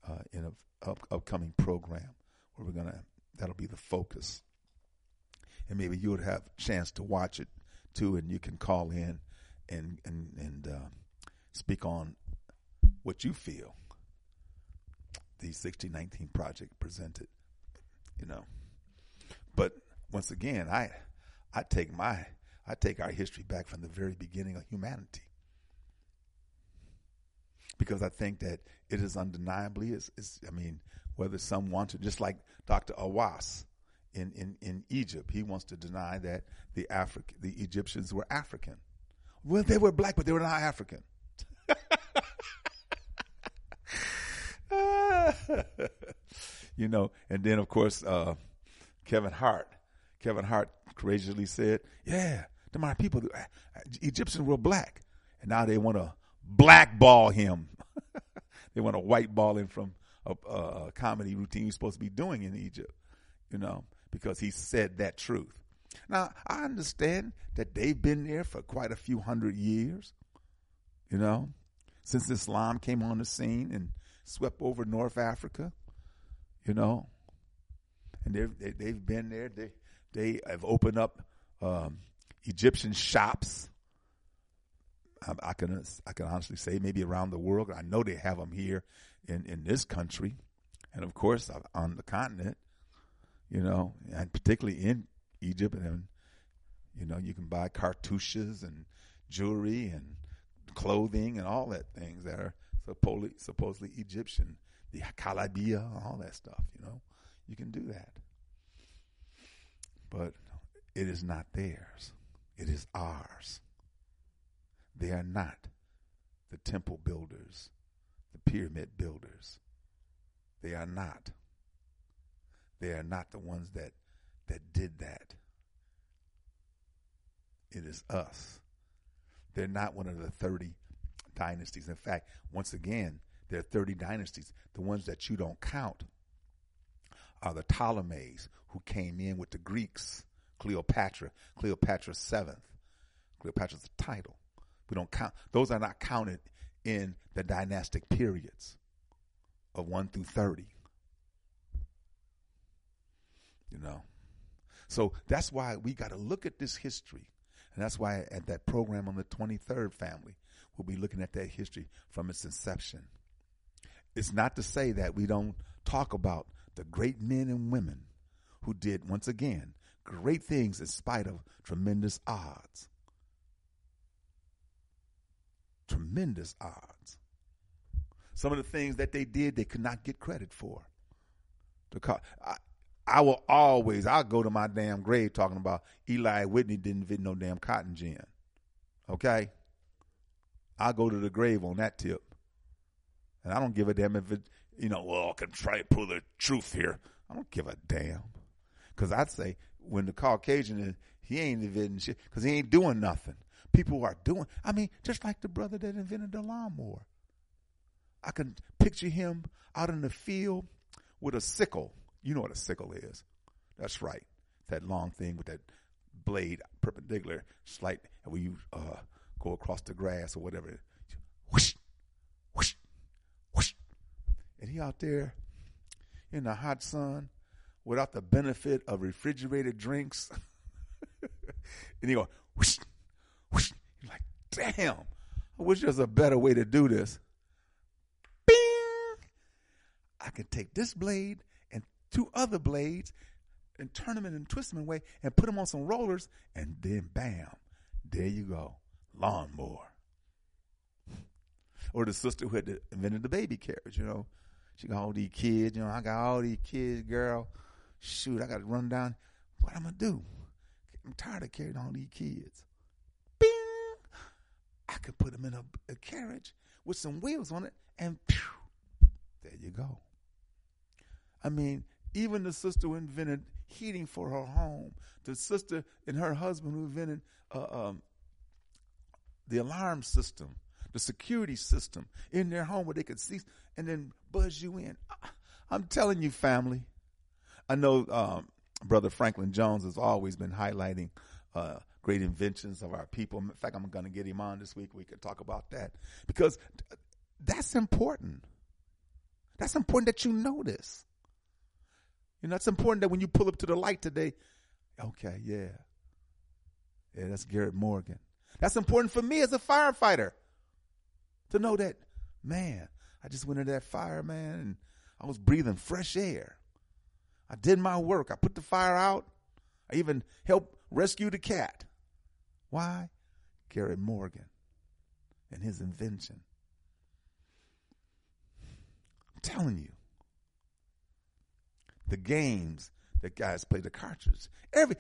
uh, in a up, upcoming program where we're gonna that'll be the focus, and maybe you would have a chance to watch it too, and you can call in and and and uh, speak on what you feel the 1619 project presented, you know. But once again, I I take my I take our history back from the very beginning of humanity. Because I think that it is undeniably is, I mean, whether some want to just like Dr. Hawass in, in, in Egypt, he wants to deny that the African the Egyptians were African. Well, they were black, but they were not African. <laughs> you know, and then of course uh, Kevin Hart. Kevin Hart courageously said, "Yeah, the my people, uh, Egyptians were black, and now they want to blackball him. <laughs> they want to whiteball him from a, a comedy routine he's supposed to be doing in Egypt, you know, because he said that truth. Now I understand that they've been there for quite a few hundred years, you know, since Islam came on the scene and swept over North Africa, you know, and they've they, have been there. They they have opened up um, Egyptian shops. I, I, can I can honestly say maybe around the world. I know they have them here in in this country, and of course on the continent. You know, and particularly in Egypt, and you know you can buy cartouches and jewelry and clothing and all that things that are supposedly supposedly Egyptian, the kalabia, all that stuff. You know, you can do that but it is not theirs. It is ours. They are not the temple builders, the pyramid builders. They are not. They are not the ones that that did that. It is us. They're not one of the 30 dynasties. In fact, once again, there are 30 dynasties. The ones that you don't count are the Ptolemies who came in with the Greeks, Cleopatra, Cleopatra seventh. Cleopatra's the title. We don't count. Those are not counted in the dynastic periods of 1 through 30. You know? So that's why we got to look at this history. And that's why at that program on the 23rd family, we'll be looking at that history from its inception. It's not to say that we don't talk about the great men and women who did, once again, great things in spite of tremendous odds. Tremendous odds. Some of the things that they did, they could not get credit for. I will always, I'll go to my damn grave talking about Eli Whitney didn't invent no damn cotton gin. Okay? I'll go to the grave on that tip. And I don't give a damn if it, you know, well, I can try to pull the truth here. I don't give a damn. Because I'd say when the Caucasian is, he ain't inventing shit because he ain't doing nothing. People are doing, I mean, just like the brother that invented the lawnmower. I can picture him out in the field with a sickle you know what a sickle is. That's right. That long thing with that blade perpendicular, slight, and when you uh, go across the grass or whatever, whoosh, whoosh, whoosh. And he out there in the hot sun without the benefit of refrigerated drinks. <laughs> and he go, whoosh, whoosh. You're like, damn, I wish there was a better way to do this. Bing! I can take this blade two other blades and turn them and twist them in a way and put them on some rollers and then bam, there you go, lawnmower. Or the sister who had invented the baby carriage, you know, she got all these kids, you know, I got all these kids, girl. Shoot, I got to run down. What am I'm gonna do? I'm tired of carrying all these kids. Bing! I could put them in a, a carriage with some wheels on it, and pew, there you go. I mean, even the sister who invented heating for her home, the sister and her husband who invented uh, um, the alarm system, the security system in their home where they could see and then buzz you in. I'm telling you, family. I know um, Brother Franklin Jones has always been highlighting uh, great inventions of our people. In fact, I'm going to get him on this week. We could talk about that because that's important. That's important that you know this. You know, it's important that when you pull up to the light today, okay, yeah. Yeah, that's Garrett Morgan. That's important for me as a firefighter to know that, man, I just went into that fire, man, and I was breathing fresh air. I did my work. I put the fire out. I even helped rescue the cat. Why? Garrett Morgan and his invention. I'm telling you, the games that guys play, the cartridges. Every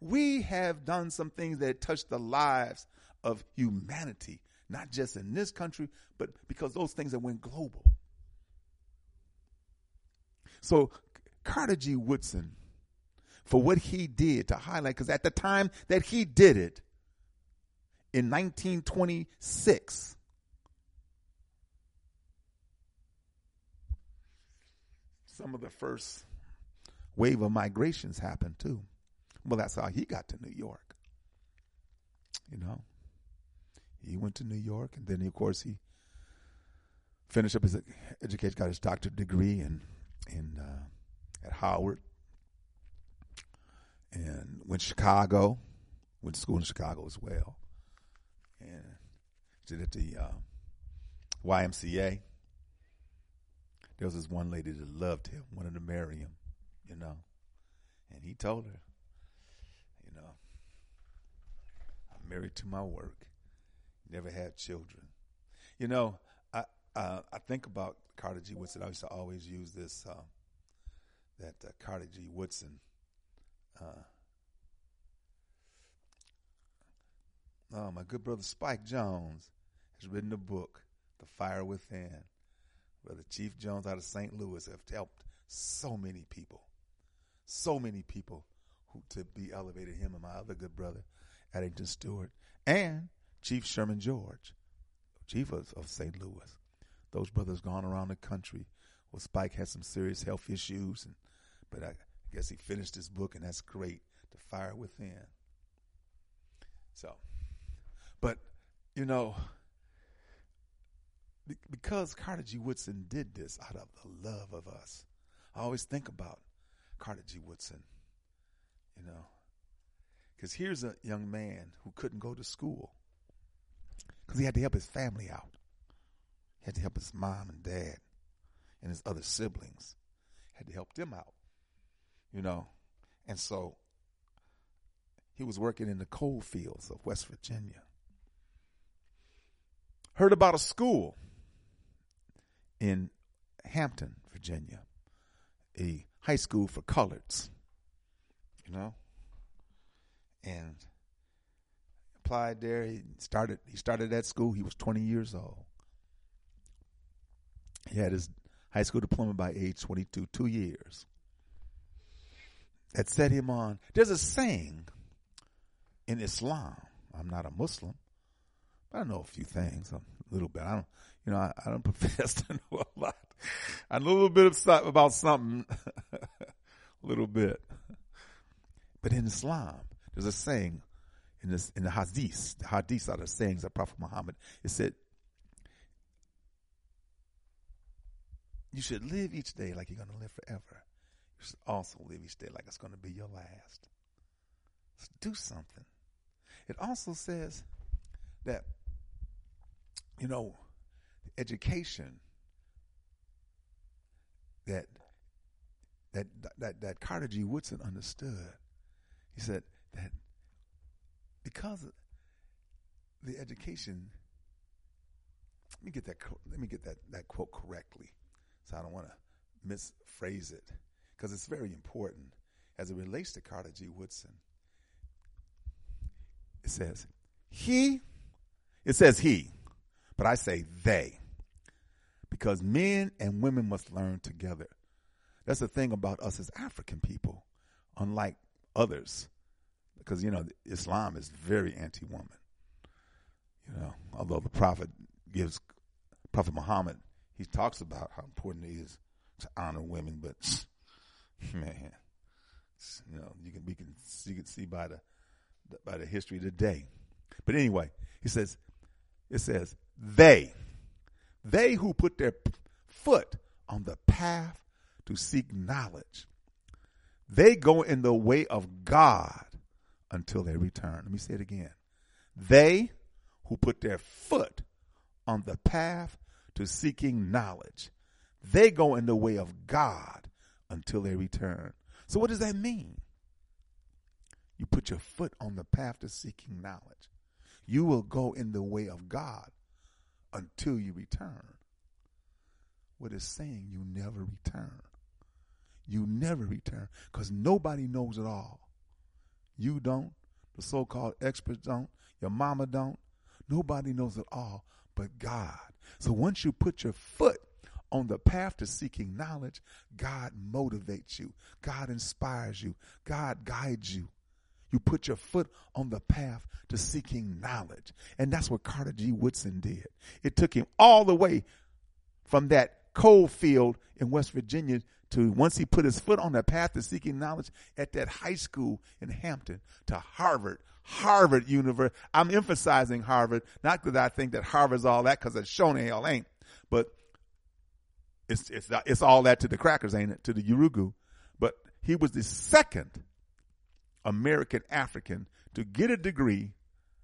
we have done some things that touch the lives of humanity, not just in this country, but because those things that went global. So Carter G. Woodson, for what he did to highlight, because at the time that he did it, in 1926, some of the first wave of migrations happened too. Well, that's how he got to New York. You know, he went to New York, and then of course he finished up his education, got his doctorate degree in in uh, at Howard, and went to Chicago, went to school in Chicago as well, and did at the uh, YMCA. There was this one lady that loved him, wanted to marry him you know. And he told her, you know, I'm married to my work, never had children. You know, I uh, I think about Carter G. Woodson. I used to always use this uh, that uh, Carter G. Woodson. Uh, oh, my good brother Spike Jones has written a book, The Fire Within. Brother Chief Jones out of St. Louis have helped so many people, so many people who to be elevated. Him and my other good brother, Addington Stewart, and Chief Sherman George, chief of, of St. Louis. Those brothers gone around the country. Well, Spike had some serious health issues, and but I guess he finished his book, and that's great. The fire within. So, but you know, because Carter G. Woodson did this out of the love of us, I always think about Carter G. Woodson, you know, because here's a young man who couldn't go to school because he had to help his family out. He had to help his mom and dad and his other siblings. Had to help them out, you know, and so he was working in the coal fields of West Virginia. Heard about a school in Hampton, Virginia, a high school for coloreds, you know, and applied there. He started. He started that school. He was 20 years old. He had his high school diploma by age 22, two years. That set him on. There's a saying in Islam. I'm not a Muslim, but I know a few things, a little bit. I don't, you know, I, I don't <laughs> profess to know a lot. I a little bit of about something, <laughs> a little bit. But in Islam, there's a saying in this in the hadiths. The hadiths are the sayings of Prophet Muhammad. It said, "You should live each day like you're going to live forever. You should also live each day like it's going to be your last. So do something." It also says that you know education that that that that Carter G. Woodson understood. He said that because the education. Let me get that. Let me get that that quote correctly, so I don't want to misphrase it because it's very important as it relates to Carter G. Woodson. It says he. It says he, but I say they, because men and women must learn together. That's the thing about us as African people, unlike others because you know Islam is very anti-woman. You know, although the Prophet gives Prophet Muhammad, he talks about how important it is to honor women, but <laughs> man, you know, you can we can you can see by the by the history of the day. But anyway, he says, it says they, they who put their foot on the path to seek knowledge, they go in the way of God until they return. Let me say it again. They who put their foot on the path to seeking knowledge, they go in the way of God until they return. So, what does that mean? You put your foot on the path to seeking knowledge. You will go in the way of God until you return. What is saying you never return. You never return because nobody knows it all. You don't. The so called experts don't. Your mama don't. Nobody knows it all but God. So once you put your foot on the path to seeking knowledge, God motivates you. God inspires you. God guides you. You put your foot on the path to seeking knowledge. And that's what Carter G. Woodson did. It took him all the way from that coal field in West Virginia to once he put his foot on the path to seeking knowledge at that high school in Hampton to Harvard, Harvard University. I'm emphasizing Harvard, not that I think that Harvard's all that, because it's shown hell ain't, but it's it's it's all that to the crackers, ain't it? To the Yurugu, but he was the second American African to get a degree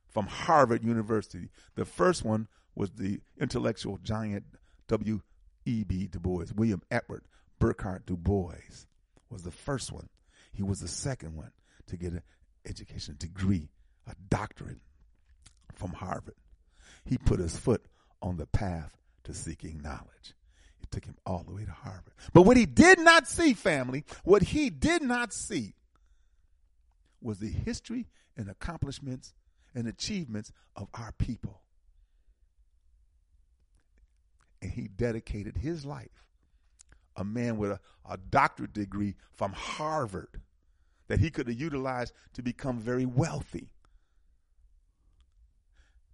from Harvard University. The first one was the intellectual giant W. E. B. Du Bois, William Edward Burghardt Du Bois was the first one. He was the second one to get an education degree, a doctorate from Harvard. He put his foot on the path to seeking knowledge. It took him all the way to Harvard. But what he did not see, family, what he did not see was the history and accomplishments and achievements of our people. and he dedicated his life. A man with a, a doctorate degree from Harvard that he could have utilized to become very wealthy.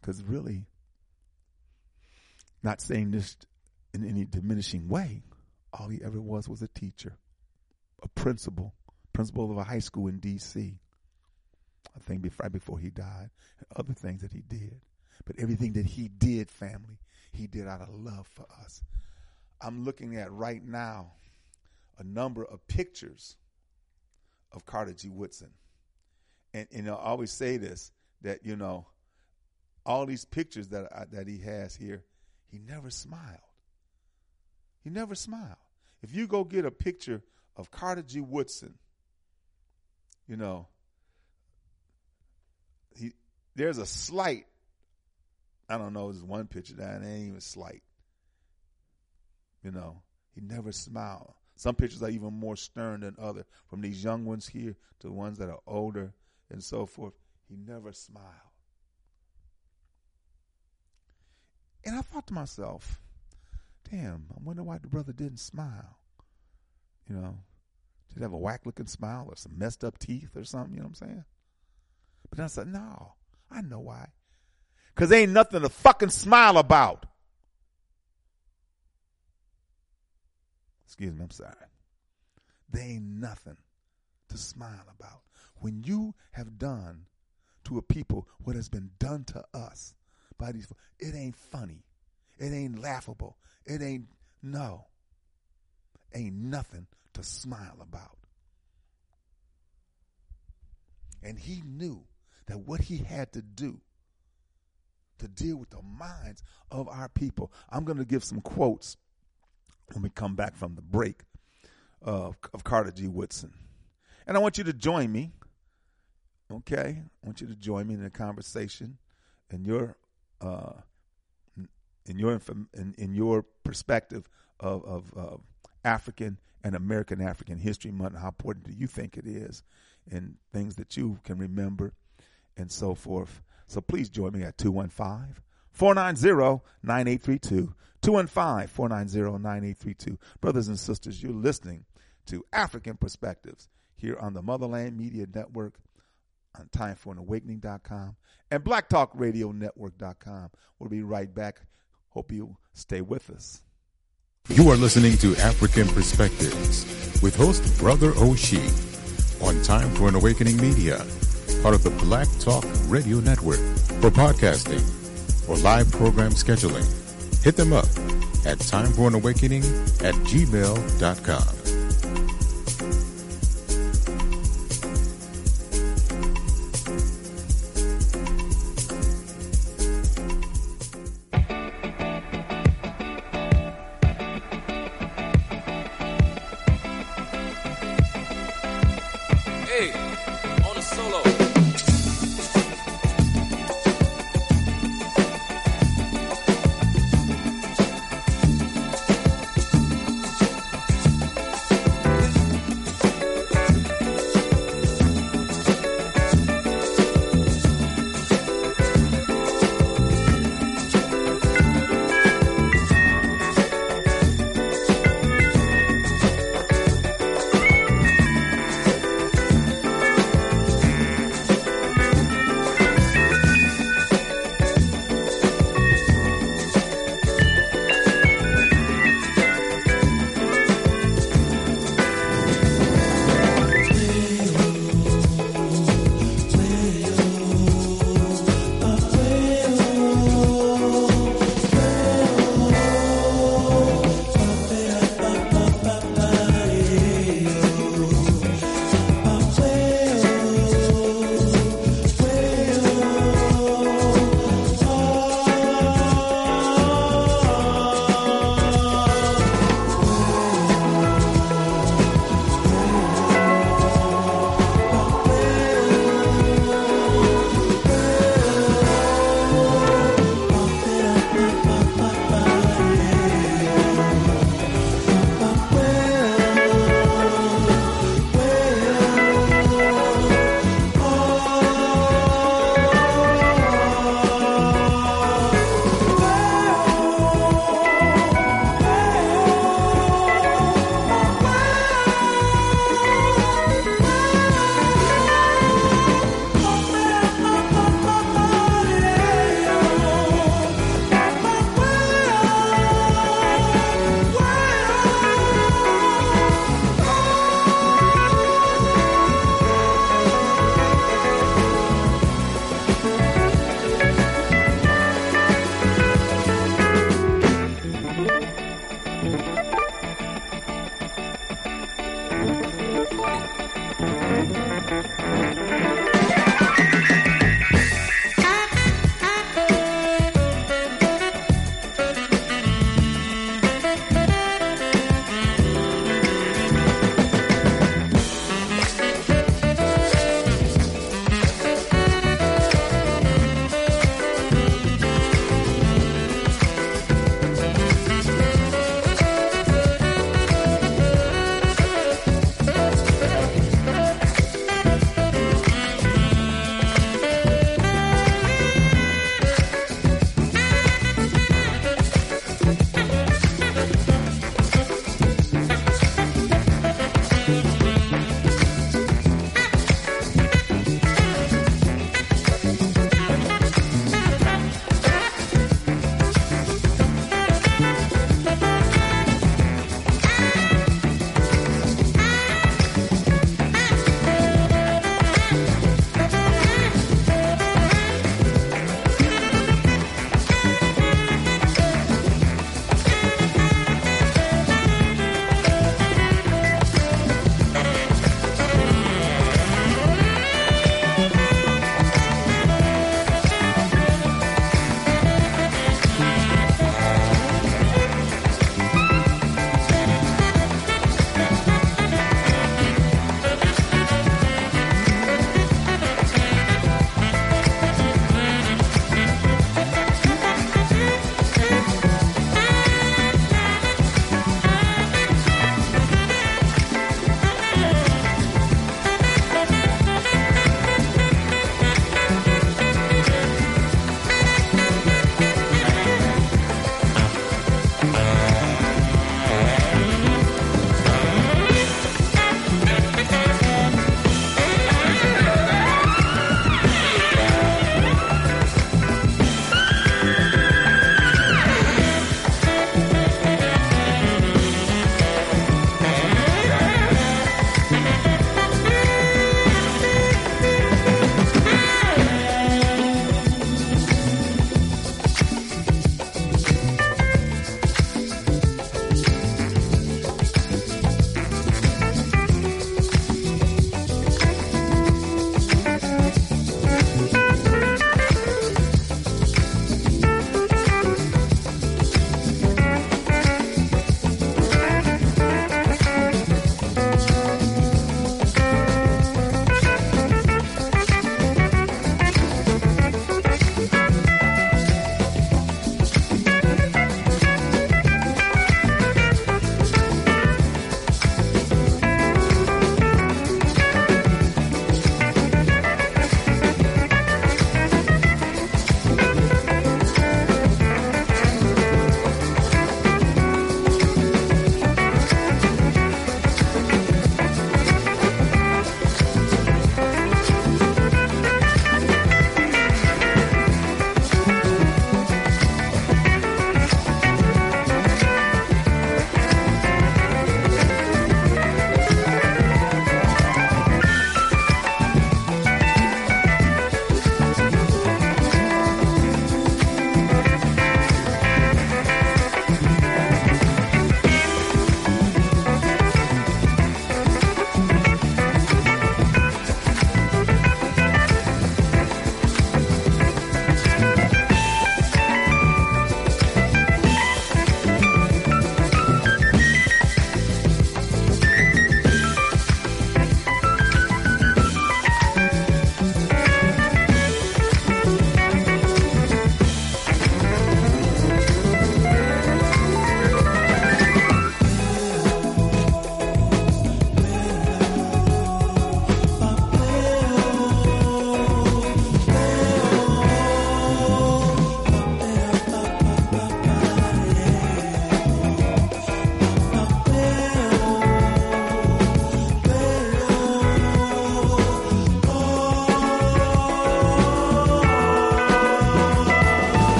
Because really, not saying this in any diminishing way, all he ever was was a teacher, a principal, principal of a high school in D.C. I think right before he died, and other things that he did. But everything that he did, family, he did out of love for us. I'm looking at right now a number of pictures of Carter G. Woodson. And, and I always say this that, you know, all these pictures that, I, that he has here, he never smiled. He never smiled. If you go get a picture of Carter G. Woodson, you know, there's a slight, I don't know, there's one picture that ain't even slight. You know, he never smiled. Some pictures are even more stern than other. From these young ones here to the ones that are older and so forth, he never smiled. And I thought to myself, damn, I wonder why the brother didn't smile. You know, did he have a whack looking smile or some messed up teeth or something? You know what I'm saying? But I said, no, I know why. Because ain't nothing to fucking smile about. Excuse me, I'm sorry. There ain't nothing to smile about. When you have done to a people what has been done to us by these, it ain't funny. It ain't laughable. It ain't, no. Ain't nothing to smile about. And he knew that what he had to do to deal with the minds of our people. I'm going to give some quotes when we come back from the break of, of Carter G. Woodson. And I want you to join me. Okay? I want you to join me in the conversation and your uh, in your in, in your perspective of, of African and American African History Month. How important do you think it is, and things that you can remember, and so forth. So please join me at 215 490 9832. 215 490 9832. Brothers and sisters, you're listening to African Perspectives here on the Motherland Media Network on timeforanawakening.com and blacktalkradionetwork.com. We'll be right back. Hope you stay with us. You are listening to African Perspectives with host Brother Oshi on Time for an Awakening Media, part of the Black Talk Radio Network. For podcasting or live program scheduling, hit them up at timeforanawakening at gmail.com.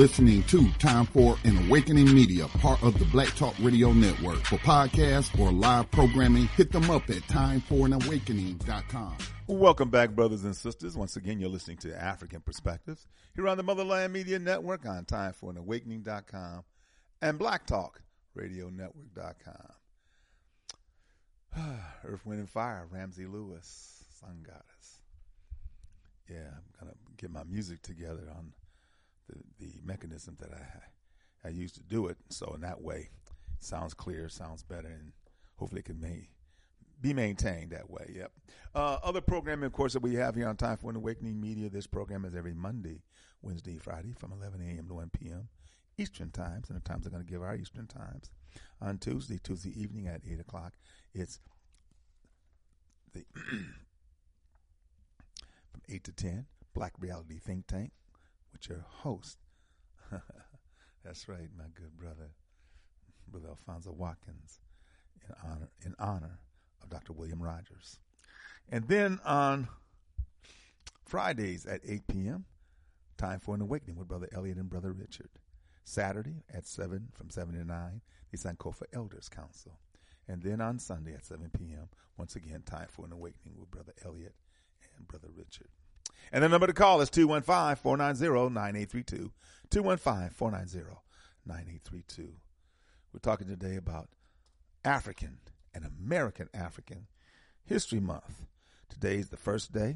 listening to Time for an Awakening Media, part of the Black Talk Radio Network. For podcasts or live programming, hit them up at timeforanawakening.com. Welcome back, brothers and sisters. Once again, you're listening to African Perspectives here on the Motherland Media Network on timeforanawakening.com and blacktalkradionetwork.com. <sighs> Earth, Wind, and Fire, Ramsey Lewis, Sun Goddess. Yeah, I'm going to get my music together on the, mechanism that I I used to do it. So in that way, it sounds clear, sounds better, and hopefully it can may, be maintained that way. Yep. Uh, other programming, of course, that we have here on Time for an Awakening Media. This program is every Monday, Wednesday, Friday from 11 a.m. to 1 p.m. Eastern times, and the times I'm going to give our Eastern times. On Tuesday, Tuesday evening at 8 o'clock, it's the <clears throat> from 8 to 10, Black Reality Think Tank with your host. That's right, my good brother, Brother Alfonso Watkins, in honor in honor of Dr. William Rogers. And then on Fridays at 8 p.m., time for an awakening with Brother Elliot and Brother Richard. Saturday at 7 from 7 to 9, the Sankofa Elders Council. And then on Sunday at 7 p.m., once again, time for an awakening with Brother Elliot and Brother Richard. And the number to call is 215 490 9832. 215 490 9832. We're talking today about African and American African History Month. Today is the first day,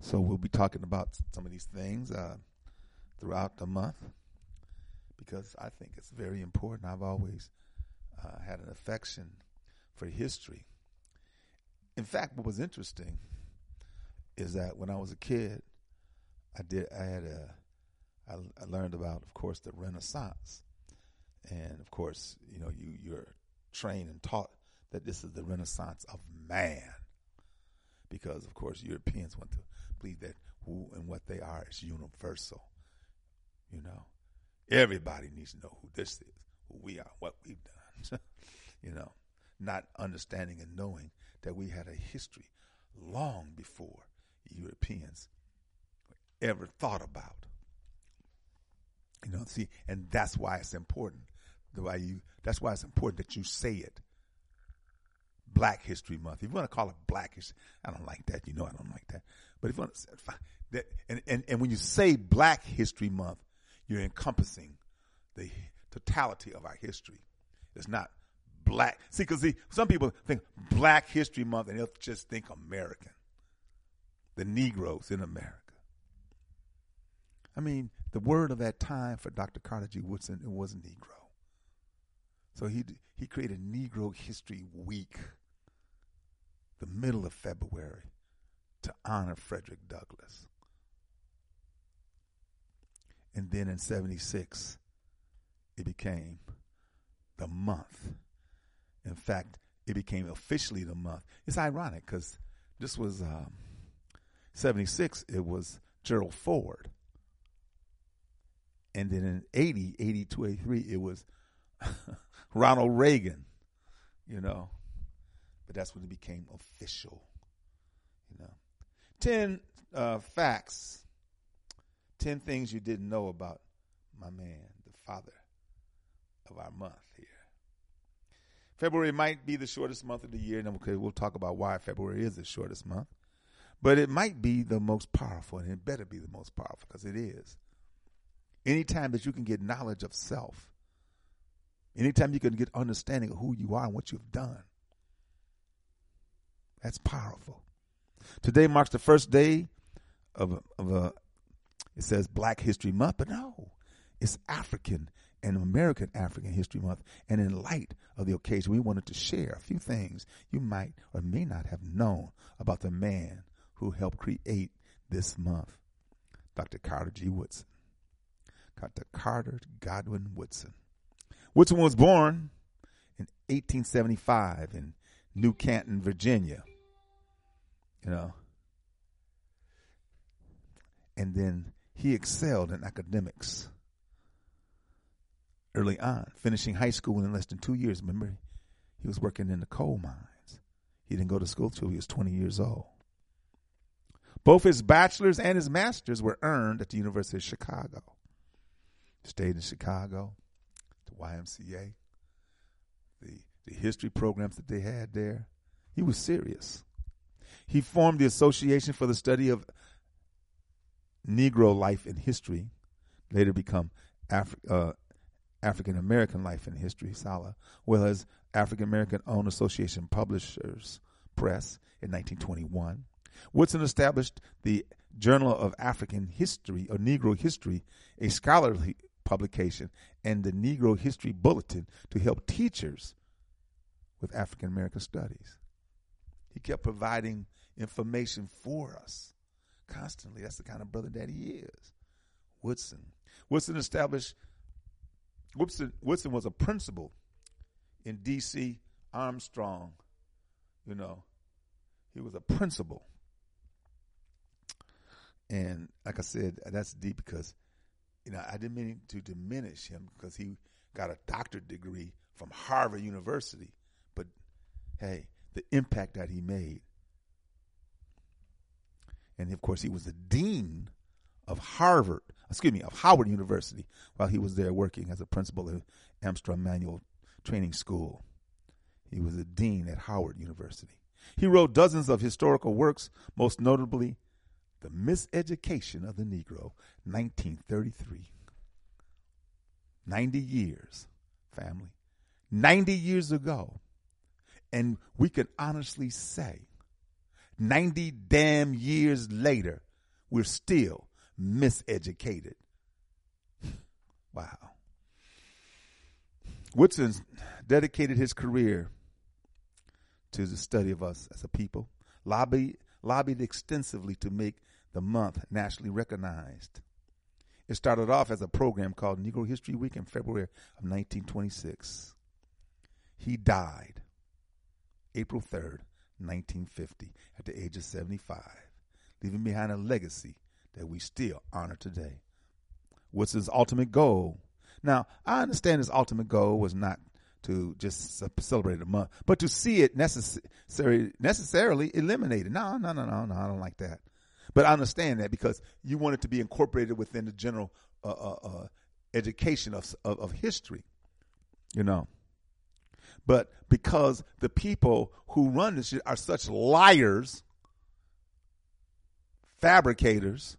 so we'll be talking about some of these things uh, throughout the month because I think it's very important. I've always uh, had an affection for history. In fact, what was interesting is that when I was a kid, I did I had a I, I learned about, of course, the Renaissance, and of course, you know, you you're trained and taught that this is the Renaissance of man, because of course Europeans want to believe that who and what they are is universal. You know, everybody needs to know who this is, who we are, what we've done. <laughs> you know, not understanding and knowing that we had a history long before Europeans ever thought about. You know, see, and that's why it's important. The way you that's why it's important that you say it. Black History Month. If you want to call it Black History, I don't like that. You know, I don't like that. But if you want to, that, and, and, and when you say Black History Month, you're encompassing the totality of our history. It's not black. See, because see, some people think Black History Month and they'll just think American the Negroes in America. I mean, the word of that time for Dr. Carter G. Woodson it was Negro. So he he created Negro History Week, the middle of February, to honor Frederick Douglass. And then in 76, it became the month. In fact, it became officially the month. It's ironic because this was um, 76, it was Gerald Ford. And then in 80, 82, 83, it was <laughs> Ronald Reagan, you know. But that's when it became official, you know. 10 uh, facts, 10 things you didn't know about my man, the father of our month here. February might be the shortest month of the year, and we'll talk about why February is the shortest month. But it might be the most powerful, and it better be the most powerful because it is. Anytime that you can get knowledge of self, anytime you can get understanding of who you are and what you've done, that's powerful. Today marks the first day of of a it says Black History Month, but no, it's African and American African History Month. And in light of the occasion, we wanted to share a few things you might or may not have known about the man who helped create this month, Dr. Carter G. Woodson. Dr. Carter Godwin Woodson. Woodson was born in 1875 in New Canton, Virginia. You know, and then he excelled in academics early on, finishing high school in less than two years. Remember, he was working in the coal mines. He didn't go to school till he was 20 years old. Both his bachelor's and his master's were earned at the University of Chicago. Stayed in Chicago, the YMCA, the, the history programs that they had there. He was serious. He formed the Association for the Study of Negro Life and History, later become Afri- uh, African American Life and History, SALA, well as African American Owned Association Publishers Press in 1921. Woodson established the Journal of African History or Negro History, a scholarly publication, and the Negro History Bulletin to help teachers with African American studies. He kept providing information for us constantly. That's the kind of brother that he is. Woodson. Woodson established Woodson, Woodson was a principal in D.C. Armstrong. You know, he was a principal. And like I said, that's deep because, you know, I didn't mean to diminish him because he got a doctorate degree from Harvard University. But hey, the impact that he made. And of course, he was the dean of Harvard, excuse me, of Howard University while he was there working as a principal at Armstrong Manual Training School. He was a dean at Howard University. He wrote dozens of historical works, most notably The Miseducation of the Negro, 1933. 90 years, family. 90 years ago. And we can honestly say, 90 damn years later, we're still miseducated. <laughs> wow. Woodson dedicated his career to the study of us as a people, lobbied, lobbied extensively to make the month nationally recognized. It started off as a program called Negro History Week in February of 1926. He died April 3rd, 1950, at the age of 75, leaving behind a legacy that we still honor today. What's his ultimate goal? Now, I understand his ultimate goal was not to just celebrate a month, but to see it necessary, necessarily eliminated. No, no, no, no, no, I don't like that. But I understand that because you want it to be incorporated within the general uh, uh, uh, education of, of, of history, you know. But because the people who run this shit are such liars, fabricators,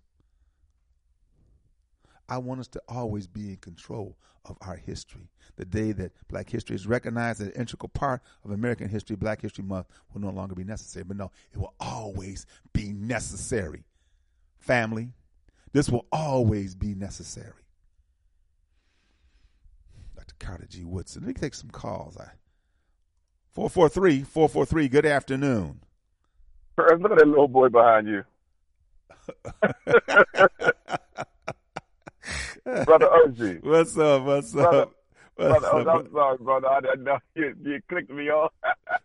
I want us to always be in control of our history. The day that black history is recognized as an integral part of American history, Black History Month will no longer be necessary. But no, it will always be necessary. Family, this will always be necessary. Dr. Carter G. Woodson. Let me take some calls. I 443 443, good afternoon. Look at that little boy behind you. <laughs> brother Urgy. What's up? What's Brother- up? What's Brother, up? I'm sorry, brother. I didn't know <laughs> you, you clicked me off.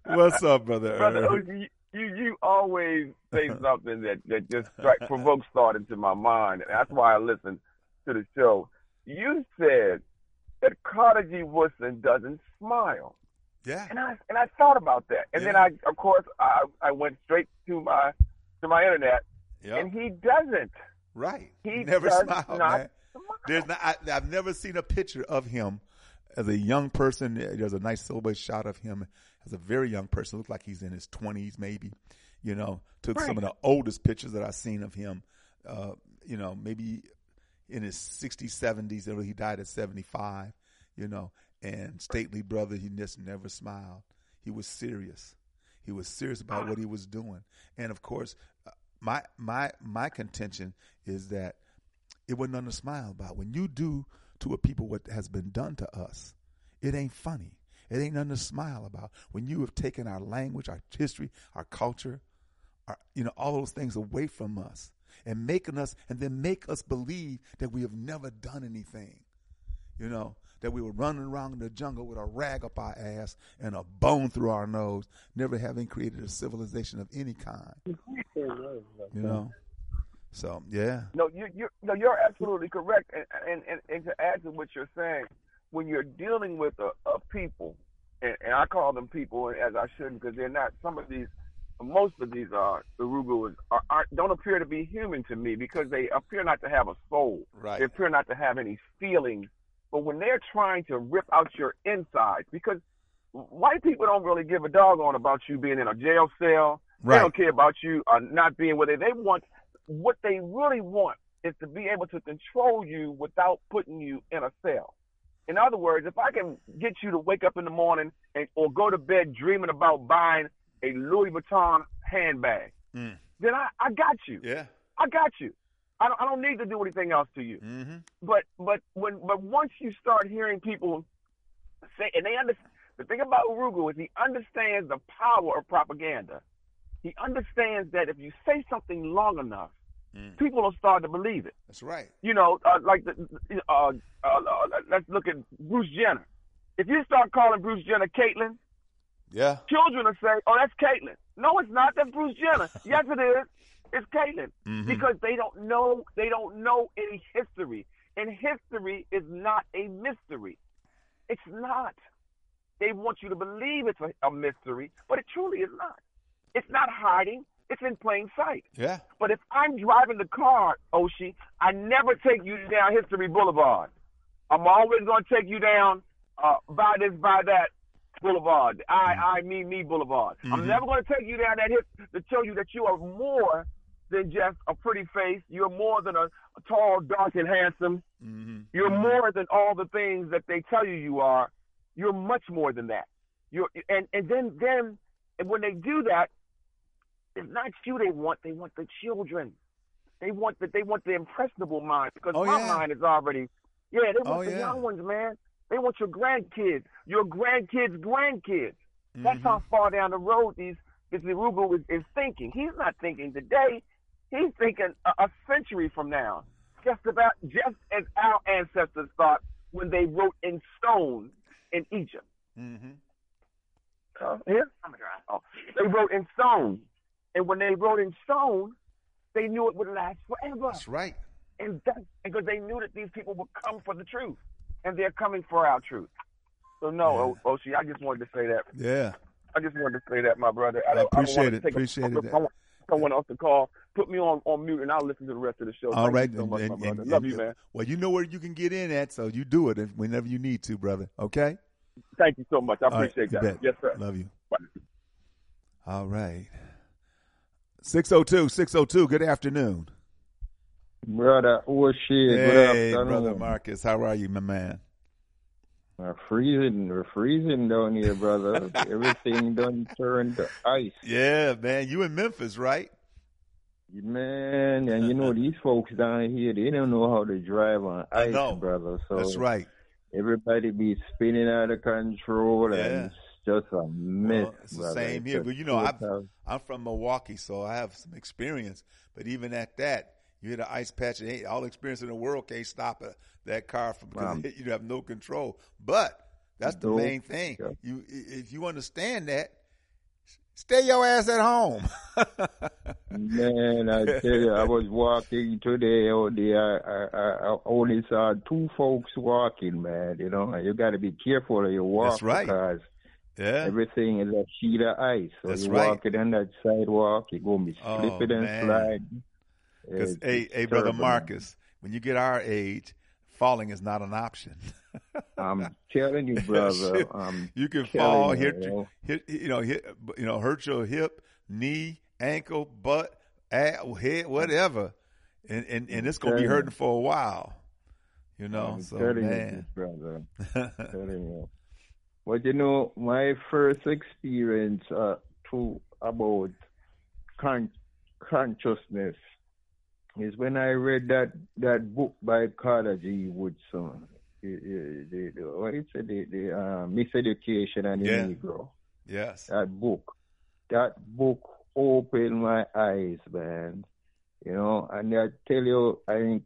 What's up, brother? brother? You, you always say <laughs> something that, that just strike, provokes thought into my mind. And that's why I listen to the show. You said that Carter G. Woodson doesn't smile. Yeah. And I and I thought about that. And then I of course I, I went straight to my to my internet Yep. and he doesn't. right. He never smiled, man. smile. There's not, I, I've never seen a picture of him as a young person. There's a nice silhouette shot of him as a very young person. Looked like he's in his 20s, maybe. You know, took some of the oldest pictures that I've seen of him. Uh, you know, maybe in his 60s, 70s. Or he died at 75. You know, and stately brother, he just never smiled. He was serious. He was serious about what he was doing, and of course, my my my contention is that it wasn't nothing to smile about. When you do to a people what has been done to us, it ain't funny. It ain't nothing to smile about. When you have taken our language, our history, our culture, our, you know, all those things away from us and making us, and then make us believe that we have never done anything. You know, that we were running around in the jungle with a rag up our ass and a bone through our nose, never having created a civilization of any kind. You know? So, yeah. No, you you no, you're absolutely correct. And, and and and to add to what you're saying, when you're dealing with a, a people, and, and I call them people as I shouldn't because they're not. Some of these, most of these uh, the Rugus are, are don't appear to be human to me because they appear not to have a soul. Right. They appear not to have any feelings. But when they're trying to rip out your insides, because white people don't really give a doggone about you being in a jail cell. Right. They don't care about you uh, not being where they. They want what they really want is to be able to control you without putting you in a cell. In other words, if I can get you to wake up in the morning and, or go to bed dreaming about buying a Louis Vuitton handbag, Mm. then I, I got you. Yeah. I got you. I don't, I don't need to do anything else to you. Mm-hmm. But but when but once you start hearing people say, and they understand the thing about Yurugu is he understands the power of propaganda. He understands that if you say something long enough, Mm. people will start to believe it. That's right. You know, uh, like the, uh, uh, uh, let's look at Bruce Jenner. If you start calling Bruce Jenner Caitlyn, Yeah. children will say, "Oh, that's Caitlyn." No, it's not. That's Bruce Jenner. <laughs> yes, it is. It's Caitlyn Mhm. because they don't know. They don't know any history, and history is not a mystery. It's not. They want you to believe it's a, a mystery, but it truly is not. It's not hiding. It's in plain sight. Yeah. But if I'm driving the car, Oshi, I never take you down History Boulevard. I'm always going to take you down uh, by this, by that Boulevard, I, I, me, me Boulevard. I'm Mhm. never going to take you down that hip to show you that you are more than just a pretty face. You're more than a, a tall, dark, and handsome. Mm-hmm. You're more than all the things that they tell you you are. You're much more than that. You're and and then then and when they do that, it's not you they want. They want the children. They want the they want the impressionable mind because Oh, my yeah. mind is already yeah. They want Oh, the yeah. young ones, man. They want your grandkids, your grandkids' grandkids. That's Mhm. how far down the road these this Yurugu is, is thinking. He's not thinking today. He's thinking a, a century from now. Just about just as our ancestors thought when they wrote in stone in Egypt. Mm-hmm. Uh, here? Oh, they wrote in stone. And when they wrote in stone, they knew it would last forever. That's right. And that's because they knew that these people would come for the truth. And they're coming for our truth. So no, O- Oshi, I just wanted to say that. Yeah. I just wanted to say that, my brother. I, I appreciate I it. Appreciate a, it. I want someone else to call. Put me on, on mute, and I'll listen to the rest of the show. All Thank right. you so and- much, and- my brother. and- Love you, man. Well, you know where you can get in at, so you do it whenever you need to, brother. Okay? Thank you so much. I All right, appreciate you that. bet. Yes, sir. Love you. Bye. All right. 602, 602, good afternoon. Brother oh, Oshi, good Hey, afternoon. brother Marcus. How are you, my man? We're freezing, we're freezing down here, brother. <laughs> Everything done turned to ice. Yeah, man. You in Memphis, right? Man, and you know <laughs> these folks down here, they don't know how to drive on ice, brother. So That's right. everybody be spinning out of control, Yeah. and it's just a mess, Well, it's the same It's here. But, you know, I've- I'm from Milwaukee, so I have some experience. But even at that, you hit an ice patch, and ain't all experience in the world can't stop it, that car from <laughs> Wow. <laughs> you have no control. But that's the main thing. Yeah. You, if you understand that, stay your ass at home. <laughs> Man, I tell you, I was walking today oh, there. I, I, I only saw two folks walking, man. You know, you got to be careful of your walk That's right. because yeah. everything is a sheet of ice. So That's you're right. walking on that sidewalk, you're going to be Oh, slipping and man. sliding. Because hey, hey, brother. Marcus, when you get our age, falling is not an option. <laughs> I'm telling you, brother. I'm you can fall, you, hit, you know. hit, you know, hit, you know, hurt your hip, knee, ankle, butt, a- head, whatever, and and, and it's gonna be hurting for a while. You know, I'm so man, <laughs> you, brother. But you know, my first experience uh, to about con- consciousness is when I read that that book by Carter G. Woodson. The, the, the, what is it? The, the uh, Miseducation and the Yeah. Negro. Yes. That book. That book opened my eyes, man. You know, and I tell you, I think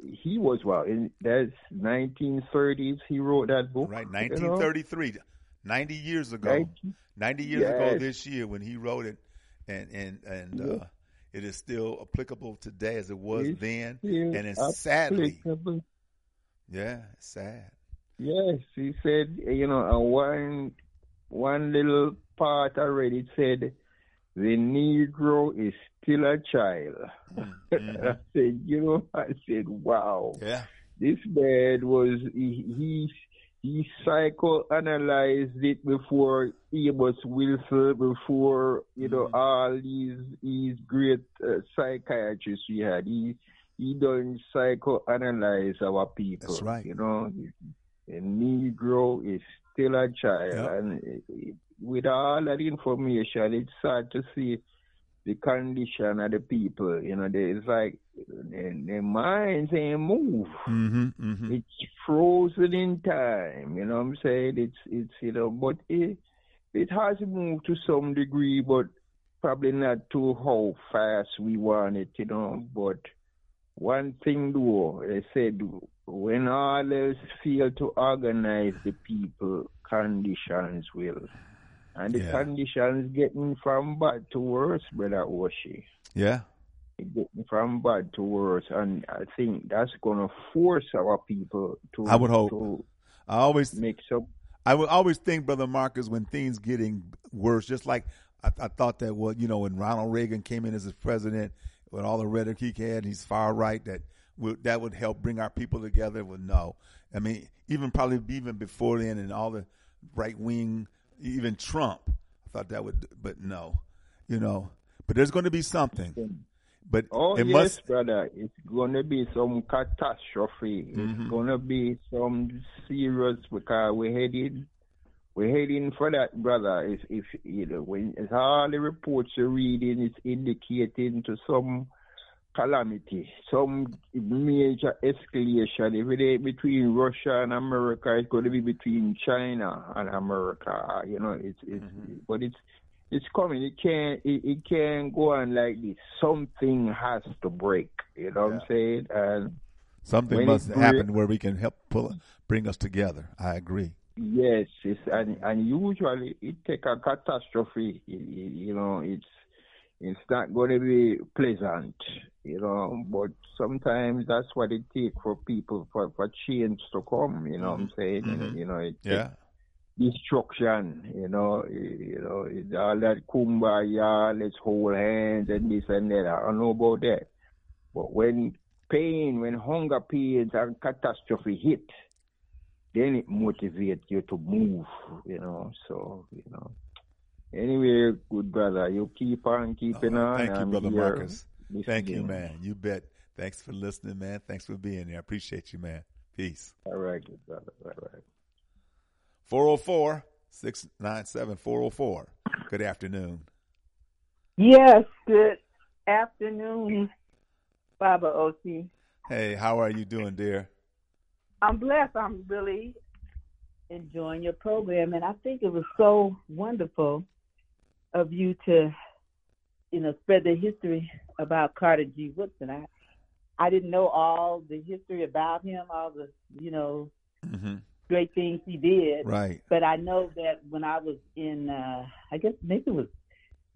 he was well. In that's 1930s. He wrote that book. Right. you know? 1933. 90 years ago. Nineteen- 90 years ago this year when he wrote it and and and uh, it is still applicable today as it was It's then and it's sadly yeah it's sad Yes, he said, you know, one one little part already said, the Negro is still a child. Mhm. <laughs> I said, you know, I said, wow, yeah this man was he he, he psychoanalyzed it before Amos Wilson, before you know Mhm. all these these great uh, psychiatrists we had. He he done psychoanalyze our people. That's right. You know, the Negro is still a child, Yep. and it- with all that information, it's sad to see the condition of the people. You know, they, it's like their, their minds ain't move. mm-hmm, mm-hmm. It's frozen in time. You know what I'm saying? It's it's you know, but it it has moved to some degree, but probably not to how fast we want it. You know, but one thing though, they said when all else fail to organize the people, conditions will. And the Yeah. conditions getting from bad to worse, brother Oshi yeah getting from bad to worse, and I think that's gonna force our people to. I would hope. to I always make some. I would always think, Brother Marcus, when things getting worse, just like I, I thought that well, you know, when Ronald Reagan came in as president, with all the rhetoric he had, he's far right. That would that would help bring our people together. Well, no, I mean, even probably even before then, and all the right wing, even Trump, I thought that would, but no, you know. But there's going to be something. But Oh it yes, must. brother, it's gonna be some catastrophe. It's mm-hmm. gonna be some serious because we're heading. We're heading for that, brother. If, if you know, when all the reports you're reading, it's indicating to some calamity, some major escalation. If it ain't between Russia and America, it's going to be between China and America. You know, it's it's mm-hmm. but it's it's coming. It can't it, it can't go on like this. Something has to break. You know what I'm saying? And Something must happen where we can help pull, bring us together. I agree. Yes, it's and and usually it take a catastrophe. You, you know, it's it's not going to be pleasant. You know, but sometimes that's what it takes for people for for change to come. You know what I'm saying? Mhm. You know, it Yeah. destruction. You know, you know it- all that kumbaya, let's hold hands and this and that. I don't know about that. But when pain, when hunger pains and catastrophe hit, then it motivates you to move, you know. So, you know. Anyway, good brother, you keep on keeping Uh, on. thank you, I'm Brother here Marcus. Thank you, listening. man. You bet. Thanks for listening, man. Thanks for being here. I appreciate you, man. Peace. All right, good brother. All right. 404 697 404. Good afternoon. Yes, good afternoon, Baba OC. Hey, how are you doing, dear? I'm blessed. I'm really enjoying your program, and I think it was so wonderful of you to, you know, spread the history about Carter G. Woodson. I, I didn't know all the history about him, all the, you know, hmm great things he did. Right. But I know that when I was in, uh, I guess maybe it was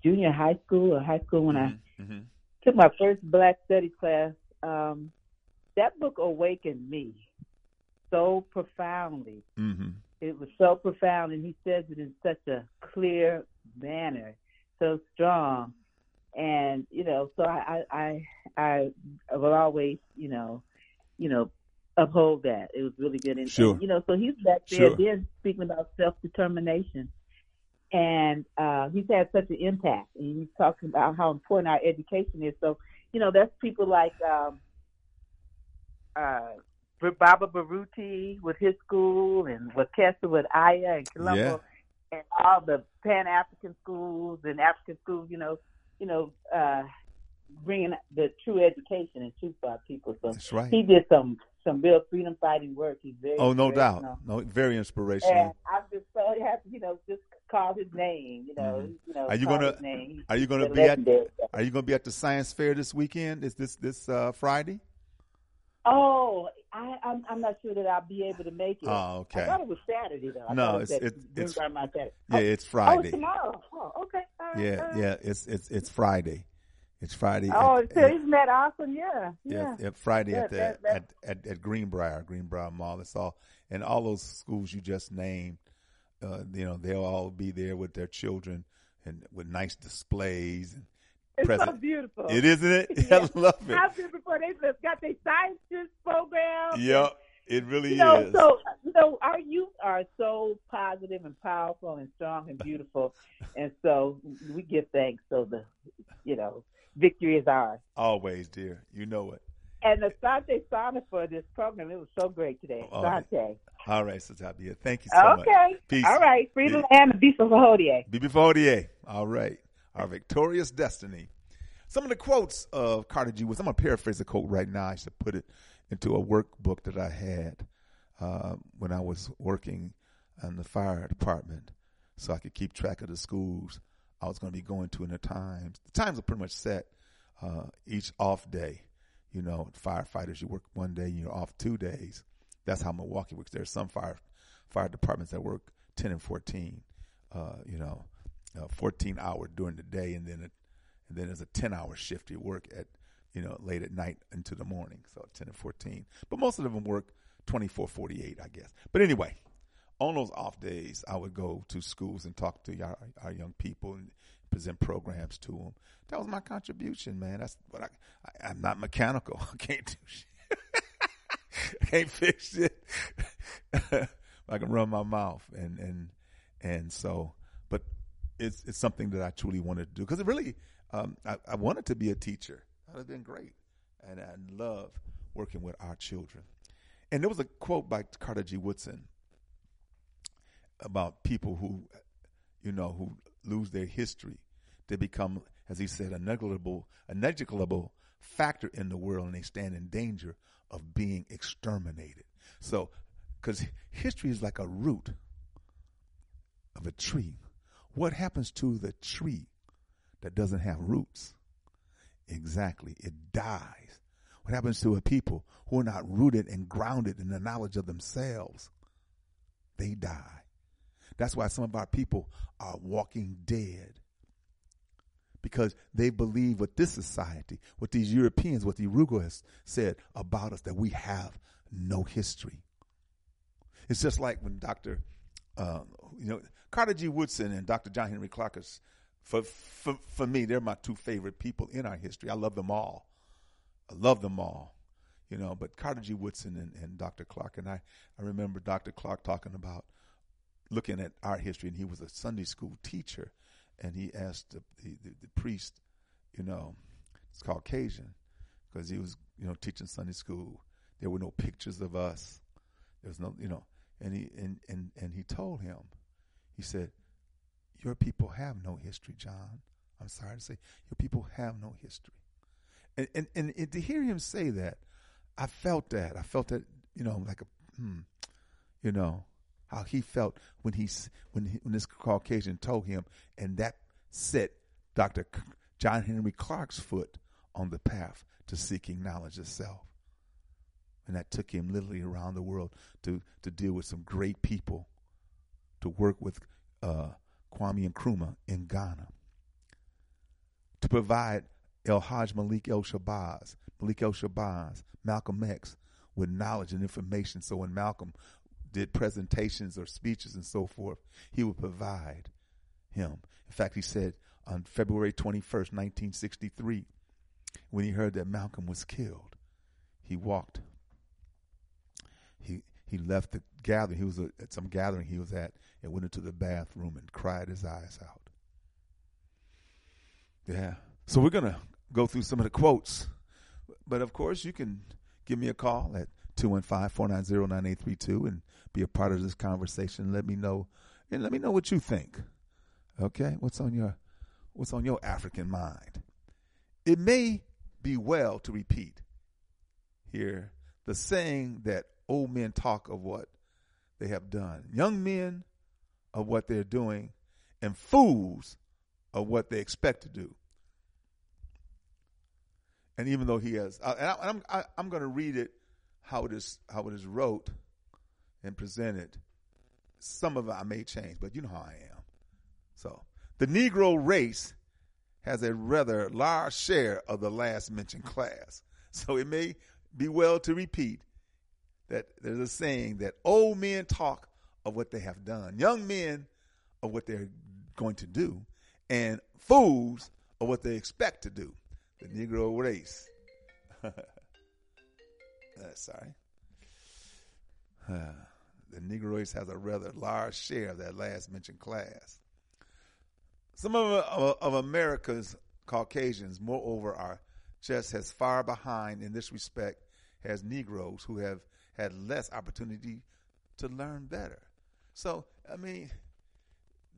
junior high school or high school when I hmm took my first Black Studies class, um, that book awakened me so profoundly. hmm It was so profound, and he says it in such a clear manner, so strong. And you know, so I, I, I, I will always, you know, you know, uphold that. It was really good. And, Sure. and, you know, so he's back there Sure. then speaking about self determination. And uh, he's had such an impact. And he's talking about how important our education is. So, you know, that's people like um, uh, Baba Baruti with his school and Wakesa with Aya and Colombo and all the Pan African schools and African schools, you know, you know, uh, bringing the true education and truth for our people. So That's right. he did some some real freedom fighting work. He's very Oh, no doubt. No, very inspirational. And I'm just so happy, you know, just call his name. You know, Mhm. you know. Are you gonna-. Are you going to be at. Are you to be at the science fair this weekend? Is this this uh, Friday? Oh, I, I'm I'm not sure that I'll be able to make it. Oh, okay. I thought it was Saturday though. I No, thought it it's- at it's- it's- Saturday. Yeah, oh, it's Oh, Friday. it's tomorrow. Oh, okay. Right, Yeah, right. yeah, it's it's it's Friday. It's Friday. Oh, at- so at- isn't that awesome? Yeah, yeah, yeah. yeah, Friday at the That- that- at, at at Greenbriar, Greenbriar Mall. It's all and all those schools you just named. Uh, you know, they'll all be there with their children and with nice displays. And <laughs> It's so beautiful. It isn't it? Yeah. <laughs> I love it. How beautiful they just got their science program. Yep, it really You know, is. so you know, our youth are so positive and powerful and strong and beautiful, <laughs> and so we give thanks. So the, you know, victory is ours. Always, dear. You know it. And the Sante Sana for this program, it was so great today. Oh, all right. Sante. All right, Satabia. Thank you so much. Okay. Peace. All right. Free the land and be for Hodie. All right. Our victorious destiny. Some of the quotes of Carter G. Wood. I'm going to paraphrase the quote right now. I should put it into a workbook that I had uh, when I was working in the fire department so I could keep track of the schools I was going to be going to in the times. The times are pretty much set uh, each off day. You know, firefighters, you work one day, and you're off two days. That's how Milwaukee works. There's some fire fire departments that work 10 and 14, uh, you know, uh, 14 hour during the day, and then it, and then there's a 10 hour shift. You work at, you know, late at night into the morning, so 10 and 14. But most of them work 24, 48, I guess. But anyway, on those off days, I would go to schools and talk to our, our young people and present programs to them. That was my contribution, man. That's what I, I I'm not mechanical. <laughs> I can't do shit. <laughs> I can't fix it. <laughs> I can run my mouth and and and so, it's it's something that I truly wanted to do because it really um, I, I wanted to be a teacher. That would have been great, and I love working with our children. And there was a quote by Carter G. Woodson about people who, you know, who lose their history. They become, as he said, a negligible, a negligible factor in the world, and they stand in danger of being exterminated. So, because history is like a root of a tree. What happens to the tree that doesn't have roots? Exactly, it dies. What happens to a people who are not rooted and grounded in the knowledge of themselves? They die. That's why some of our people are walking dead. Because they believe what this society, what these Europeans, what the Yurugu has said about us, that we have no history. It's just like when Dr. Uh, you know, Carter G. Woodson and Dr. John Henrik Clarke is, for, for, for me, they're my two favorite people in our history. I love them all. I love them all, you know, but Carter G. Woodson and, and Dr. Clarke. And I, I remember Dr. Clarke talking about looking at our history, and he was a Sunday school teacher, and he asked the, the, the, the priest, you know, it's Caucasian, because he was, you know, teaching Sunday school. There were no pictures of us. There was no, you know, and he and, and, and he told him, he said, Your people have no history, John. I'm sorry to say, your people have no history. And and, and, and to hear him say that, I felt that. I felt that, you know, like a hmm, you know, how he felt when he when he, when this Caucasian told him, and that set Dr. John Henrik Clarke's foot on the path to seeking knowledge of self. And that took him literally around the world to, to deal with some great people, to work with uh, Kwame Nkrumah in Ghana, to provide El Hajj Malik El Shabazz, Malik El Shabazz, Malcolm X, with knowledge and information. So when Malcolm did presentations or speeches and so forth, he would provide him. In fact, he said on February 21st, 1963, when he heard that Malcolm was killed, he walked. He he left the gathering. He was at some gathering he was at and went into the bathroom and cried his eyes out. Yeah. So we're gonna go through some of the quotes, but of course you can give me a call at 215-490-9832 and be a part of this conversation. Let me know and let me know what you think. Okay? What's on your what's on your African mind? It may be well to repeat here the saying that old men talk of what they have done, young men of what they're doing, and fools of what they expect to do. And even though he has, uh, and I, am I, I'm going to read it how it is how it is wrote and presented. Some of it I may change, but you know how I am. So the Negro race has a rather large share of the last mentioned class. So it may be well to repeat that there's a saying that old men talk of what they have done, young men of what they're going to do, and fools of what they expect to do. The Negro race. <laughs> uh, sorry. Uh, the Negro race has a rather large share of that last mentioned class. Some of, of, of America's Caucasians, moreover, are just as far behind in this respect as Negroes who have had less opportunity to learn better. So, I mean,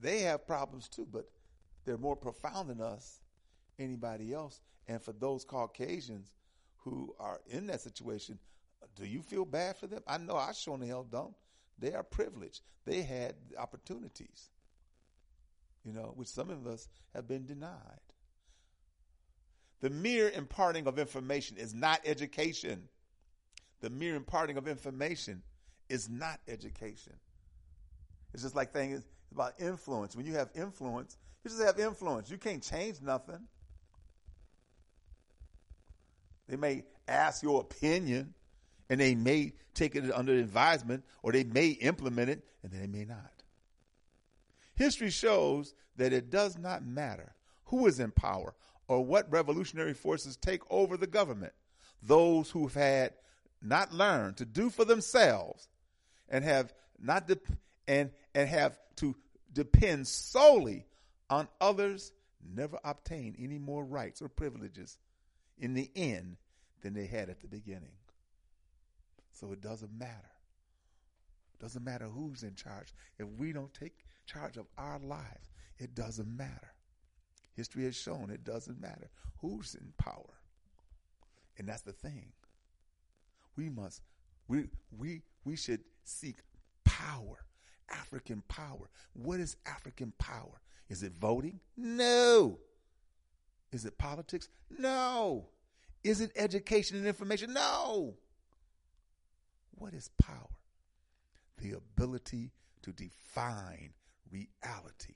they have problems too, but they're more profound than us, anybody else. And for those Caucasians who are in that situation, do you feel bad for them? I know I sure in the hell don't. They are privileged. They had opportunities you know, which some of us have been denied. The mere imparting of information is not education. The mere imparting of information is not education. It's just like things about influence. When you have influence, you just have influence. You can't change nothing. They may ask your opinion and they may take it under advisement or they may implement it and they may not. History shows that it does not matter who is in power or what revolutionary forces take over the government. Those who've had not learned to do for themselves and have not de- and and have to depend solely on others never obtain any more rights or privileges in the end than they had at the beginning. So it doesn't matter. It doesn't matter who's in charge. If we don't take charge of our lives, it doesn't matter. History has shown it doesn't matter who's in power. And that's the thing. We must we we we should seek power, African power. What is African power? Is it voting? No. Is it politics? No. Is it education and information? No. What is power? The ability to define reality.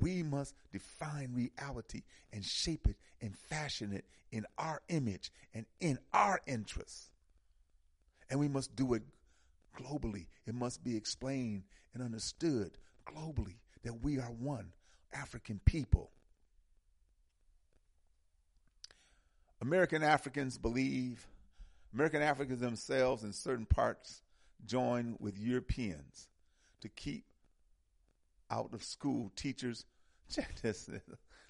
We must define reality and shape it and fashion it in our image and in our interests. And we must do it globally. It must be explained and understood globally that we are one African people. American Africans believe, American Africans themselves in certain parts join with Europeans to keep out of school teachers. <laughs> Check this.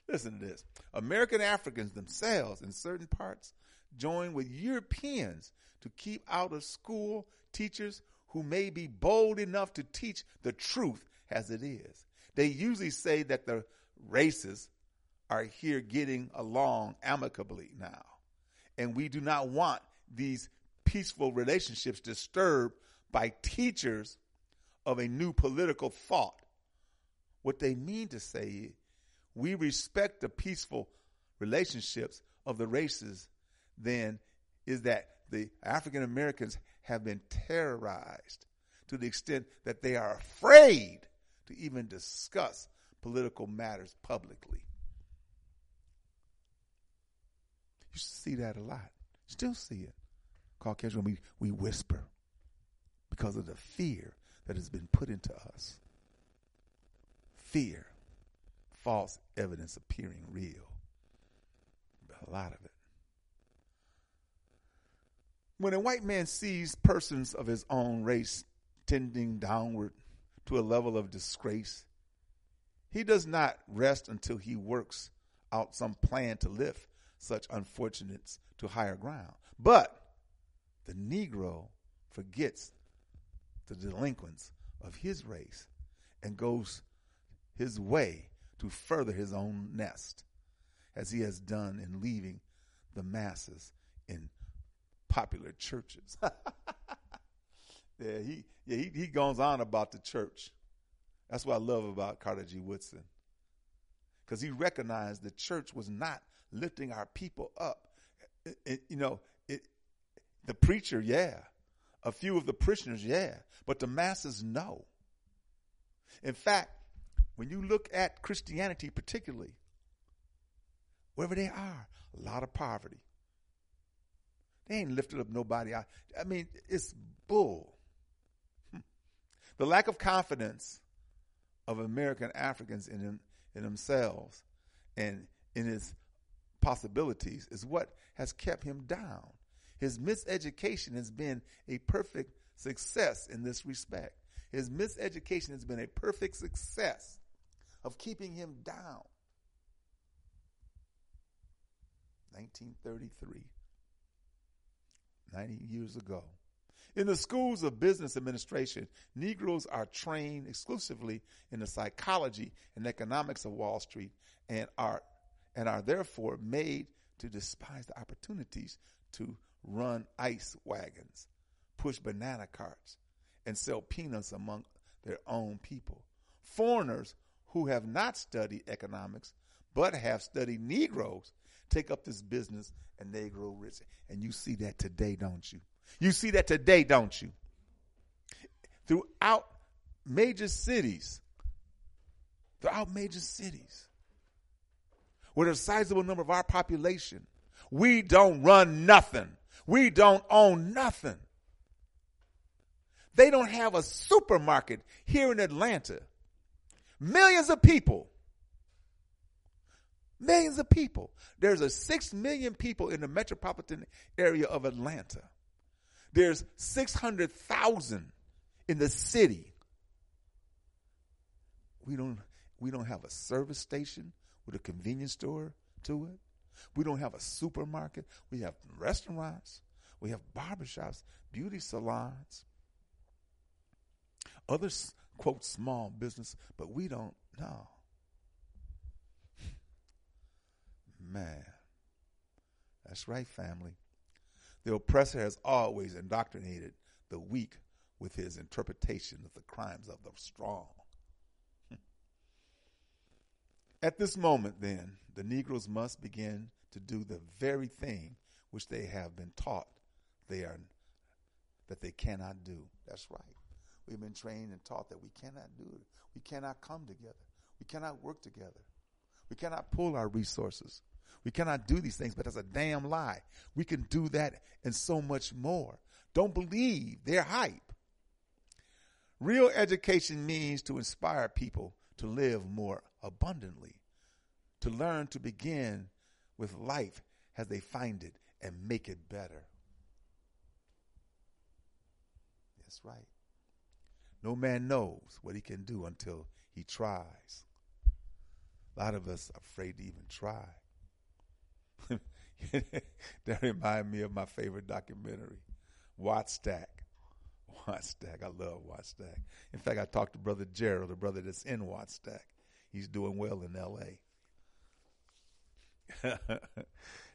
Listen to this. American Africans themselves, in certain parts, join with Europeans to keep out of school teachers who may be bold enough to teach the truth as it is. They usually say that the races are here getting along amicably now. And we do not want these peaceful relationships disturbed by teachers of a new political thought what they mean to say is we respect the peaceful relationships of the races, then is that the African Americans have been terrorized to the extent that they are afraid to even discuss political matters publicly. You see that a lot. Still see it. Caucasian, we, we whisper because of the fear that has been put into us fear, false evidence appearing real. A lot of it. When a white man sees persons of his own race tending downward to a level of disgrace, he does not rest until he works out some plan to lift such unfortunates to higher ground. But the Negro forgets the delinquents of his race and goes his way to further his own nest. as he has done in leaving the masses in popular churches. <laughs> yeah, he yeah he, he goes on about the church. That's what I love about Carter G. Woodson. Because he recognized the church was not lifting our people up. It, it, you know, it, the preacher, yeah. A few of the parishioners, yeah. But the masses, no. In fact, when you look at Christianity, particularly, wherever they are, a lot of poverty. They ain't lifted up nobody. I, I mean, it's bull. Hmm. The lack of confidence of American Africans in in themselves and in his possibilities is what has kept him down. His miseducation has been a perfect success in this respect. His miseducation has been a perfect success of keeping him down. 1933, 90 years ago. In the schools of business administration, Negroes are trained exclusively in the psychology and economics of Wall Street and are and are therefore made to despise the opportunities to run ice wagons, push banana carts, and sell peanuts among their own people. Foreigners who have not studied economics but have studied Negroes take up this business and they grow rich. And you see that today, don't you? You see that today, don't you? Throughout major cities, throughout major cities, with a sizable number of our population, we don't run nothing. We don't own nothing. They don't have a supermarket here in Atlanta. Millions of people. Millions of people. There's a six million people in the metropolitan area of Atlanta. There's 600,000 in the city. We don't, we don't have a service station with a convenience store to it. We don't have a supermarket. We have restaurants. We have barbershops, beauty salons, other, quote, small business, but we don't know. Man, that's right, family. The oppressor has always indoctrinated the weak with his interpretation of the crimes of the strong. <laughs> At this moment, then, the Negroes must begin to do the very thing which they have been taught they are that they cannot do. That's right. We've been trained and taught that we cannot do it. We cannot come together. We cannot work together. We cannot pull our resources. We cannot do these things, but that's a damn lie. We can do that and so much more. Don't believe their hype. Real education means to inspire people to live more abundantly, to learn to begin with life as they find it and make it better. That's right. No man knows what he can do until he tries. A lot of us are afraid to even try. <laughs> that remind me of my favorite documentary, Wattstax. Wattstax. I love Wattstax. In fact, I talked to Brother Gerald, the brother that's in Wattstax. He's doing well in L.A. <laughs>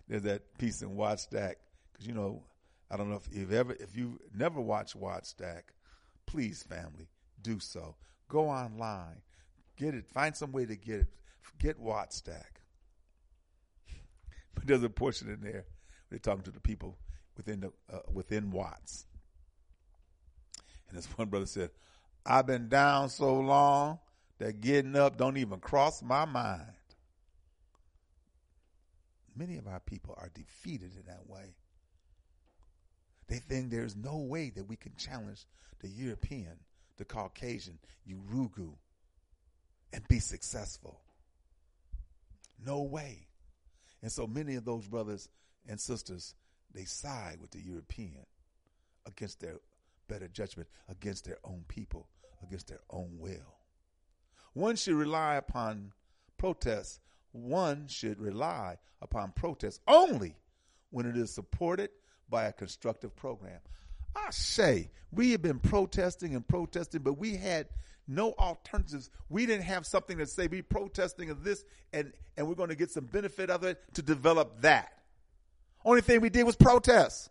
There's that piece in Wattstax because you know I don't know if you've ever if you never watched Wattstax, please family do so. Go online, get it, find some way to get it. Get Wattstax. But there's a portion in there they're talking to the people within the uh, within Watts. And this <laughs> one brother said, "I've been down so long that getting up don't even cross my mind." Many of our people are defeated in that way. They think there's no way that we can challenge the European, the Caucasian, Yurugu, and be successful. No way. And so many of those brothers and sisters, they side with the European against their better judgment, against their own people, against their own will. One should rely upon protests. One should rely upon protests only when it is supported by a constructive program. I say, we have been protesting and protesting, but we had no alternatives. We didn't have something to say, we protesting of this and, and we're going to get some benefit of it to develop that. Only thing we did was protest.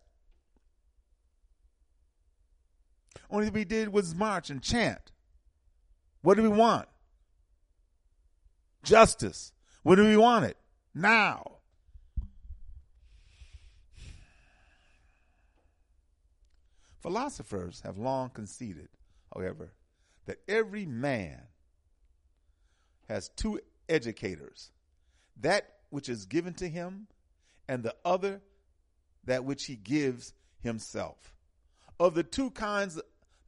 Only thing we did was march and chant. What do we want? Justice. What do we want it? Now. Philosophers have long conceded, however, that every man has two educators that which is given to him, and the other that which he gives himself. Of the two kinds,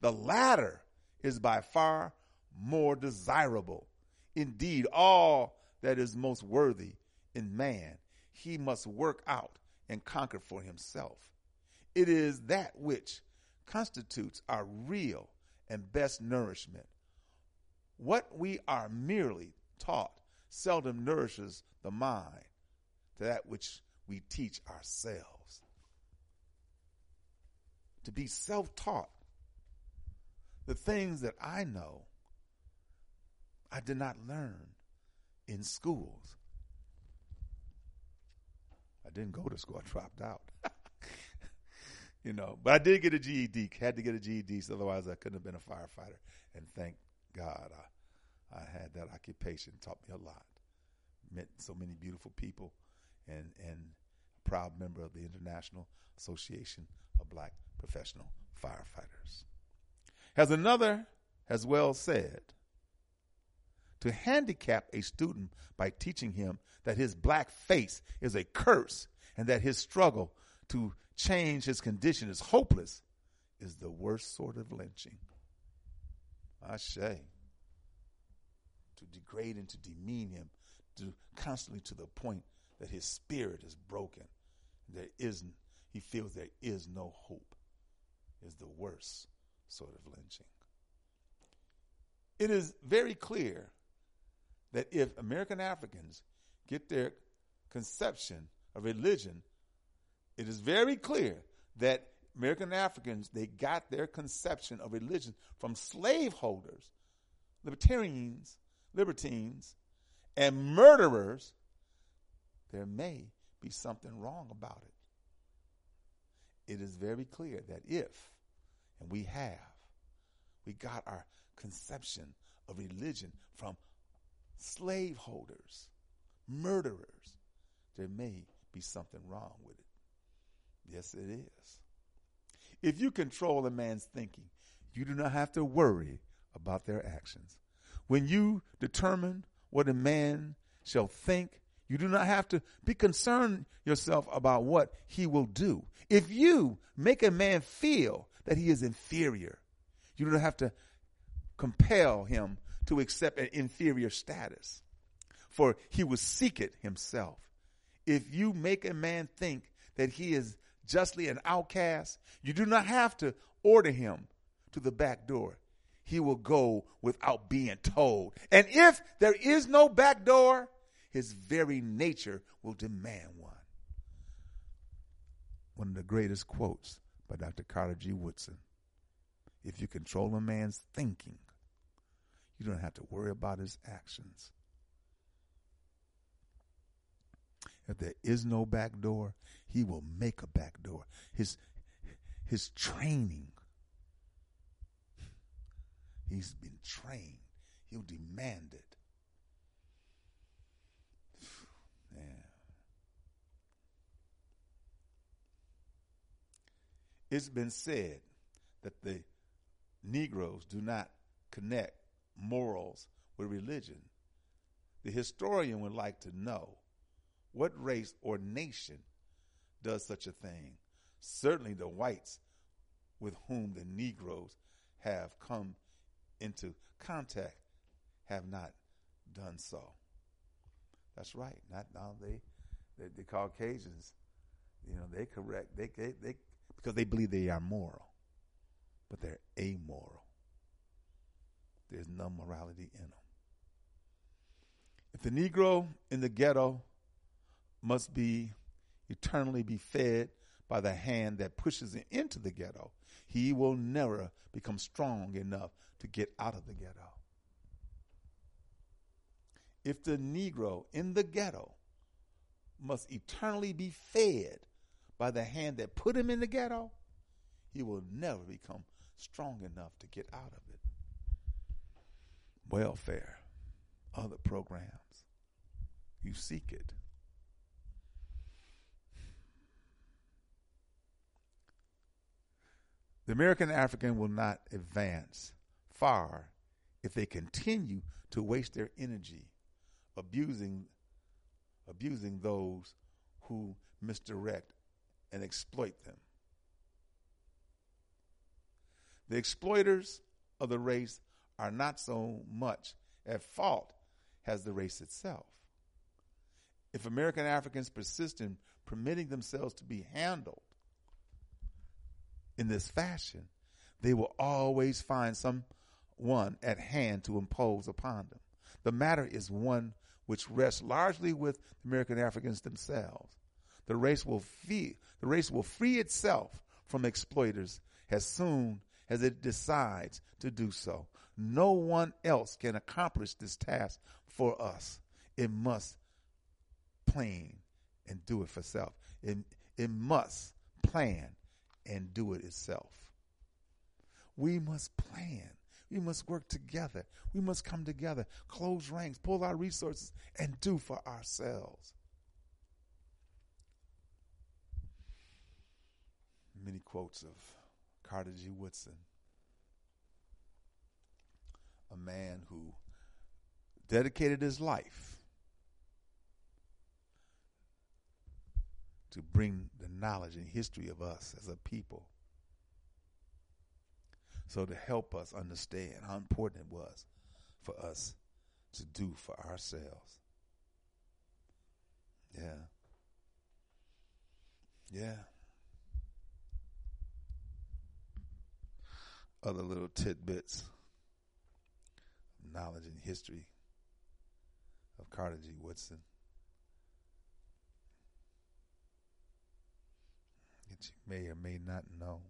the latter is by far more desirable. Indeed, all that is most worthy in man, he must work out and conquer for himself. It is that which constitutes our real and best nourishment. What we are merely taught seldom nourishes the mind to that which we teach ourselves. To be self taught, the things that I know, I did not learn in schools. I didn't go to school, I dropped out. You know, but I did get a GED, had to get a GED, so otherwise I couldn't have been a firefighter. And thank God I, I had that occupation, taught me a lot. Met so many beautiful people and, and a proud member of the International Association of Black Professional Firefighters. As another has well said, to handicap a student by teaching him that his black face is a curse and that his struggle to change his condition is hopeless is the worst sort of lynching. I say. To degrade and to demean him, to constantly to the point that his spirit is broken. There isn't, he feels there is no hope, is the worst sort of lynching. It is very clear that if American Africans get their conception of religion, it is very clear that American Africans, they got their conception of religion from slaveholders, libertarians, libertines, and murderers. There may be something wrong about it. It is very clear that if, and we have, we got our conception of religion from slaveholders, murderers, there may be something wrong with it. Yes, it is. If you control a man's thinking, you do not have to worry about their actions. When you determine what a man shall think, you do not have to be concerned yourself about what he will do. If you make a man feel that he is inferior, you don't have to compel him to accept an inferior status, for he will seek it himself. If you make a man think that he is justly an outcast, you do not have to order him to the back door. He will go without being told. And if there is no back door, his very nature will demand one. One of the greatest quotes by Dr. Carter G. Woodson. If you control a man's thinking, you don't have to worry about his actions. If there is no back door, he will make a back door. His his training. He's been trained. He'll demand it. It's been said that the Negroes do not connect morals with religion. The historian would like to know what race or nation does such a thing? Certainly the whites with whom the Negroes have come into contact have not done so. That's right. Not now they, they the Caucasians, you know, they correct they, they they because they believe they are moral, but they're amoral. There's no morality in them. If the Negro in the ghetto must be eternally be fed by the hand that pushes him into the ghetto, he will never become strong enough to get out of the ghetto. If the Negro in the ghetto must eternally be fed by the hand that put him in the ghetto, he will never become strong enough to get out of it. Welfare, other programs, you seek it. The American African will not advance far if they continue to waste their energy abusing abusing those who misdirect and exploit them. The exploiters of the race are not so much at fault as the race itself. If American Africans persist in permitting themselves to be handled in this fashion, they will always find someone at hand to impose upon them. The matter is one which rests largely with American Africans themselves. The race will free, the race will free itself from exploiters as soon as it decides to do so. No one else can accomplish this task for us. It must plan and do it for self. It, it must plan and do it itself. We must plan we must work together. We must come together, close ranks, pull our resources, and do for ourselves. Many quotes of Carter G. Woodson, a man who dedicated his life to bring the knowledge and history of us as a people so to help us understand how important it was for us to do for ourselves. Yeah. Yeah. Other little tidbits knowledge and history of Carter G. Woodson. That you may or may not know.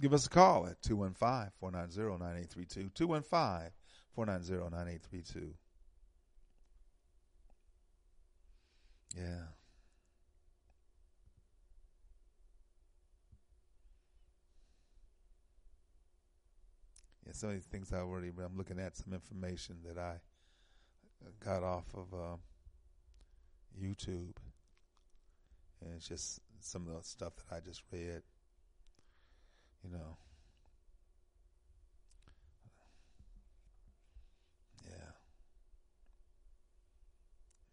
Give us a call at 215 490 9832. 215 490 9832. Yeah. Yeah, some of these things I already, I'm looking at some information that I got off of uh, YouTube. And it's just some of the stuff that I just read you know. Yeah.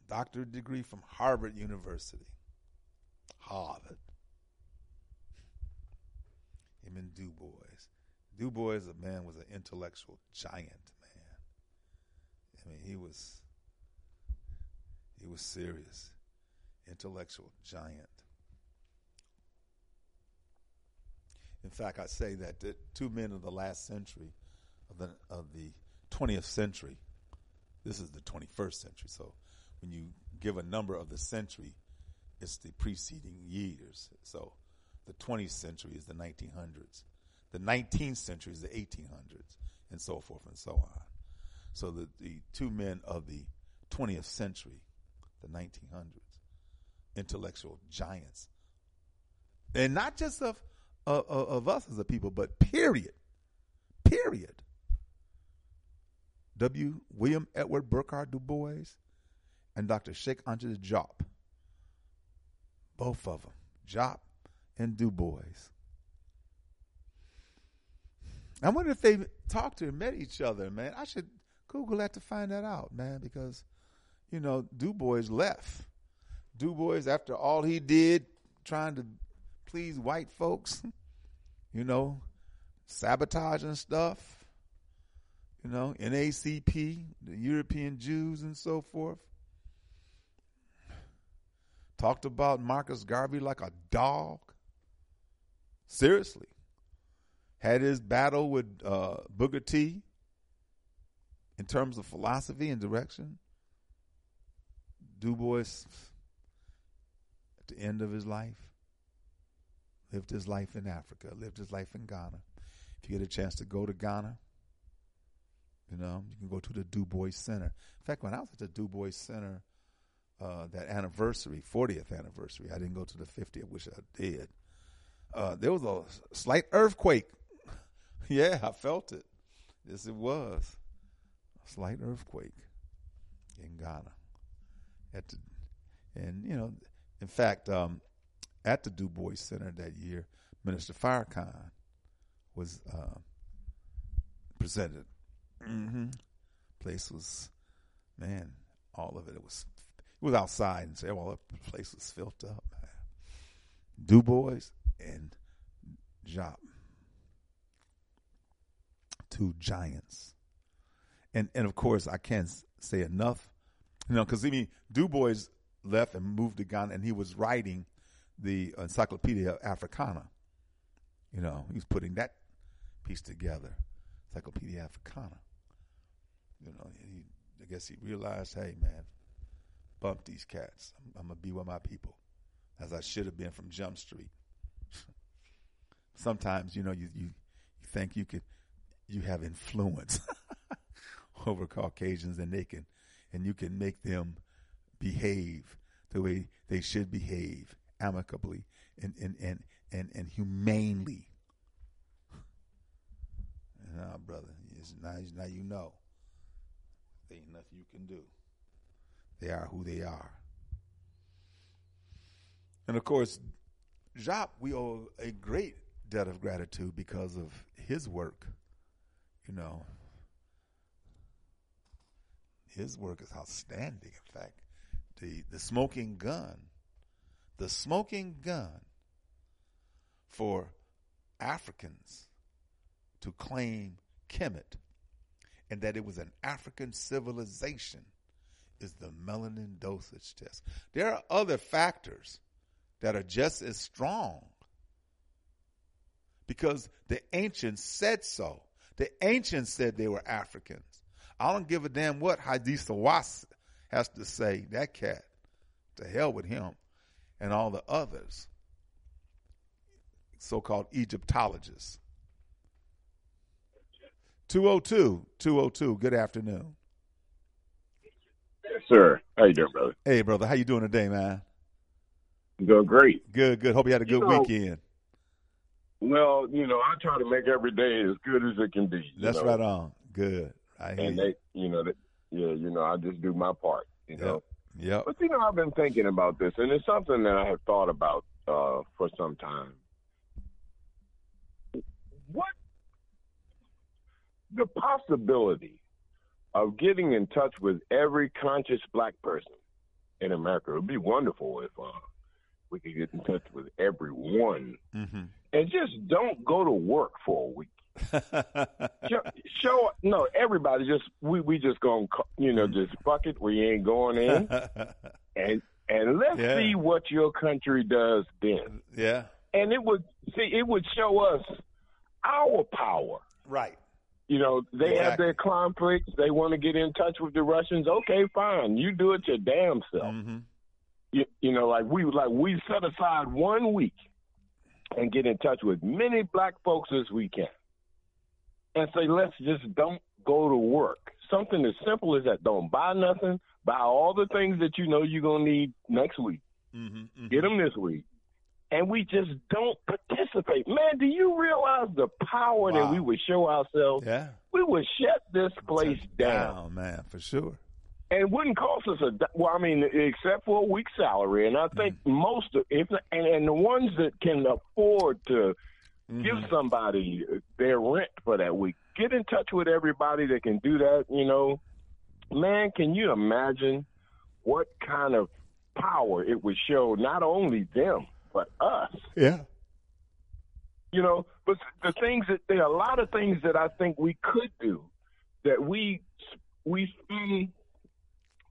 Doctorate degree from Harvard University. Harvard. Him and Du Bois. Du Bois, a man, was an intellectual giant, man. I mean, he was he was serious, intellectual giant. In fact, I say that the two men of the last century, of the of the 20th century, this is the 21st century. So when you give a number of the century, it's the preceding years. So the 20th century is the 1900s. The 19th century is the 1800s, and so forth and so on. So the, the two men of the 20th century, the 1900s, intellectual giants, and not just of of, of, us as a people, but period. Period. W. William Edward Burghardt Du Bois and Dr. Cheikh Anta Diop. Both of them, Diop and Du Bois. I wonder if they talked to and met each other, man. I should Google that to find that out, man, because, you know, Du Bois left. Du Bois, after all he did trying to please white folks, <laughs> you know, sabotaging stuff, you know, NACP, the European Jews and so forth. Talked about Marcus Garvey like a dog. Seriously. Had his battle with uh, Booker T in terms of philosophy and direction. Du Bois, at the end of his life, lived his life in Africa, lived his life in Ghana. If you get a chance to go to Ghana, you know, you can go to the Du Bois Center. In fact, when I was at the Du Bois Center, uh, that anniversary, 40th anniversary, I didn't go to the 50th, which I did. Uh, there was a slight earthquake. <laughs> yeah, I felt it. Yes, it was. A slight earthquake in Ghana. At the, and, you know, in fact, um, at the Du Bois Center that year, Minister Farrakhan was uh, presented. Mm-hmm. Place was, man, all of it. It was, it was outside, and so all the place was filled up. Man. Du Bois and Diop, two giants, and and of course I can't say enough, you know, because I mean Du Bois left and moved to Ghana, and he was writing the Encyclopedia Africana. You know, he was putting that piece together, Encyclopedia Africana. You know, he, I guess he realized, hey man, bump these cats. I'm, I'm gonna be with my people, as I should have been from Jump Street. <laughs> Sometimes, you know, you, you you think you could, you have influence <laughs> over Caucasians, and they can, and you can make them behave the way they should behave, amicably and and and and, and humanely. Nah, brother, it's now, now you know. There ain't nothing you can do. They are who they are. And of course, Diop, we owe a great debt of gratitude because of his work. You know, his work is outstanding. In fact, the the smoking gun, the smoking gun for Africans to claim Kemet and that it was an African civilization is the melanin dosage test. There are other factors that are just as strong because the ancients said so. The ancients said they were Africans. I don't give a damn what Haile Selassie has to say. That cat, to hell with him and all the others, so called Egyptologists. 202 202 good afternoon. Yes sir. How you doing brother? Hey brother how you doing today man? I'm doing great. Good good. Hope you had a good You know- weekend. well you know i try to make every day as good as it can be that's know? right on. Good I and they you know that yeah you know i just do my part you know Yeah. but you know i've been thinking about this and it's something that i have thought about uh for some time what the possibility of getting in touch with every conscious black person in America. It would be wonderful if uh, we could get in touch with everyone mm-hmm. and just don't go to work for a week. <laughs> show, show no everybody just we we just gonna you know just fuck it we ain't going in <laughs> and and let's Yeah. see what your country does then yeah and it would see it would show us our power right you know, they have their conflicts. They want to get in touch with the Russians. Okay, fine. You do it your damn self. mm-hmm. You, you know, like we like we set aside one week and get in touch with many black folks as we can, and say, let's just don't go to work. Something as simple as that. Don't buy nothing. Buy all the things that you know you're gonna need next week. Mm-hmm. Get them this week. And we just don't participate. Man, do you realize the power that we would show ourselves? yeah We would shut this place down. down man for sure and it wouldn't cost us a well. I mean, except for a week's salary, and I think most of if and, and the ones that can afford to give mm-hmm. somebody their rent for that week, get in touch with everybody that can do that. You know, man, can you imagine what kind of power it would show not only them but us? yeah you know but the things that there are a lot of things that i think we could do that we we spend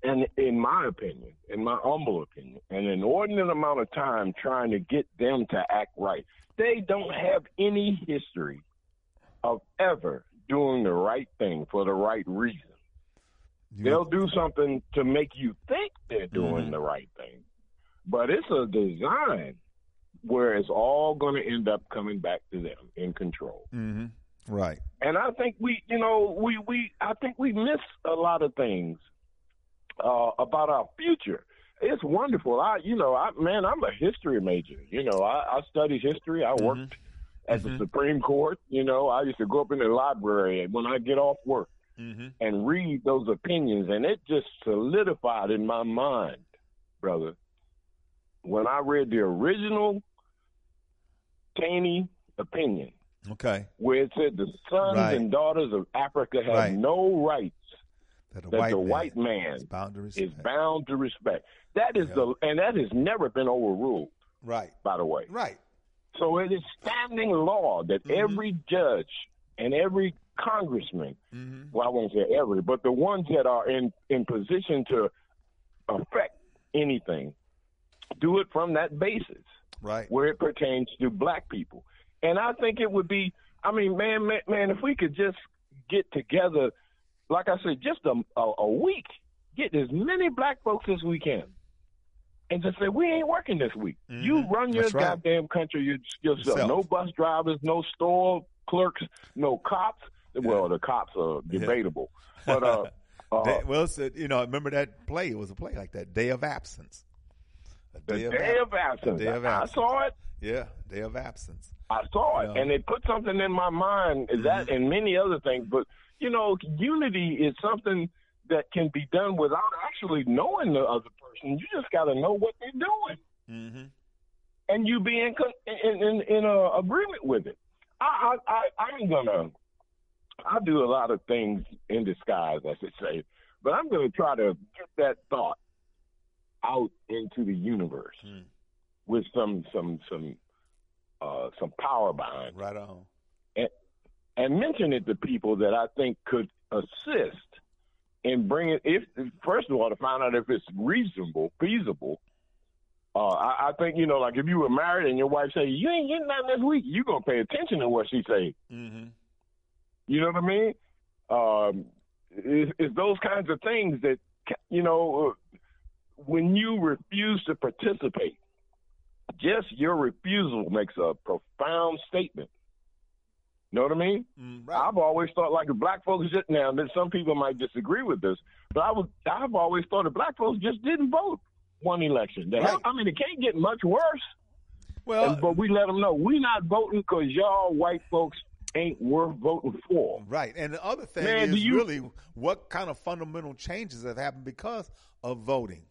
and in my opinion in my humble opinion an inordinate amount of time trying to get them to act right they don't have any history of ever doing the right thing for the right reason You- they'll do something to make you think they're doing Mhm. the right thing. But it's a design where it's all going to end up coming back to them in control. Mm-hmm. Right. And I think we, you know, we we I think we miss a lot of things uh, about our future. It's wonderful. I, you know, I man, I'm a history major. You know, I, I studied history. I worked at the Supreme Court. You know, I used to go up in the library when I get off work Mm-hmm. and read those opinions, and it just solidified in my mind, brother. When I read the original Taney opinion, Okay. where it said the sons Right. and daughters of Africa have Right. no rights That, a that white the man white man is bound to is bound to respect. That is Yeah. the and that has never been overruled, Right. by the way. Right. So it is standing law that Mhm. every judge and every congressman, Mm-hmm. well, I won't say every, but the ones that are in in position to affect anything, do it from that basis Right. where it pertains to black people. And I think it would be, I mean, man, man, man if we could just get together, like I said, just a, a, a week, get as many black folks as we can. And just say, we ain't working this week. Mhm. You run your That's right. goddamn country yourself. Yourself. No bus drivers, no store clerks, no cops. Well, the cops are Yeah. debatable. <laughs> But, uh, uh, Day- well, so, you know, remember that play? It was a play like that. Day of absence. A the day, ab- of absence. day of I absence. saw it. Yeah. Day of absence. I saw it, Yeah. and it put something in my mind. Is that and many other things, but you know, unity is something that can be done without actually knowing the other person. You just got to know what they're doing, Mm-hmm. and you be in in in, in a agreement with it. I I, I I'm gonna. I do a lot of things in disguise, I should say, but I'm gonna try to get that thought out into the universe Mm. with some some some uh, some power behind. Right on. And, and mention it to people that I think could assist in bringing. If first of all, to find out if it's reasonable, feasible. Uh, I, I think you know, like if you were married and your wife say you ain't getting nothing this week, you gonna pay attention to what she say. Mm-hmm. You know what I mean? Um, it's, it's those kinds of things that you know uh, when you refuse to participate. Just your refusal makes a profound statement. Know what I mean? Mm, right. I've always thought like black folks just now that some people might disagree with this, but I was I've always thought that black folks just didn't vote one election. The hell- I mean, it can't get much worse. well, And- but we let them know we not voting because y'all white folks ain't worth voting for. Right. And the other thing Man, is you- really what kind of fundamental changes have happened because of voting.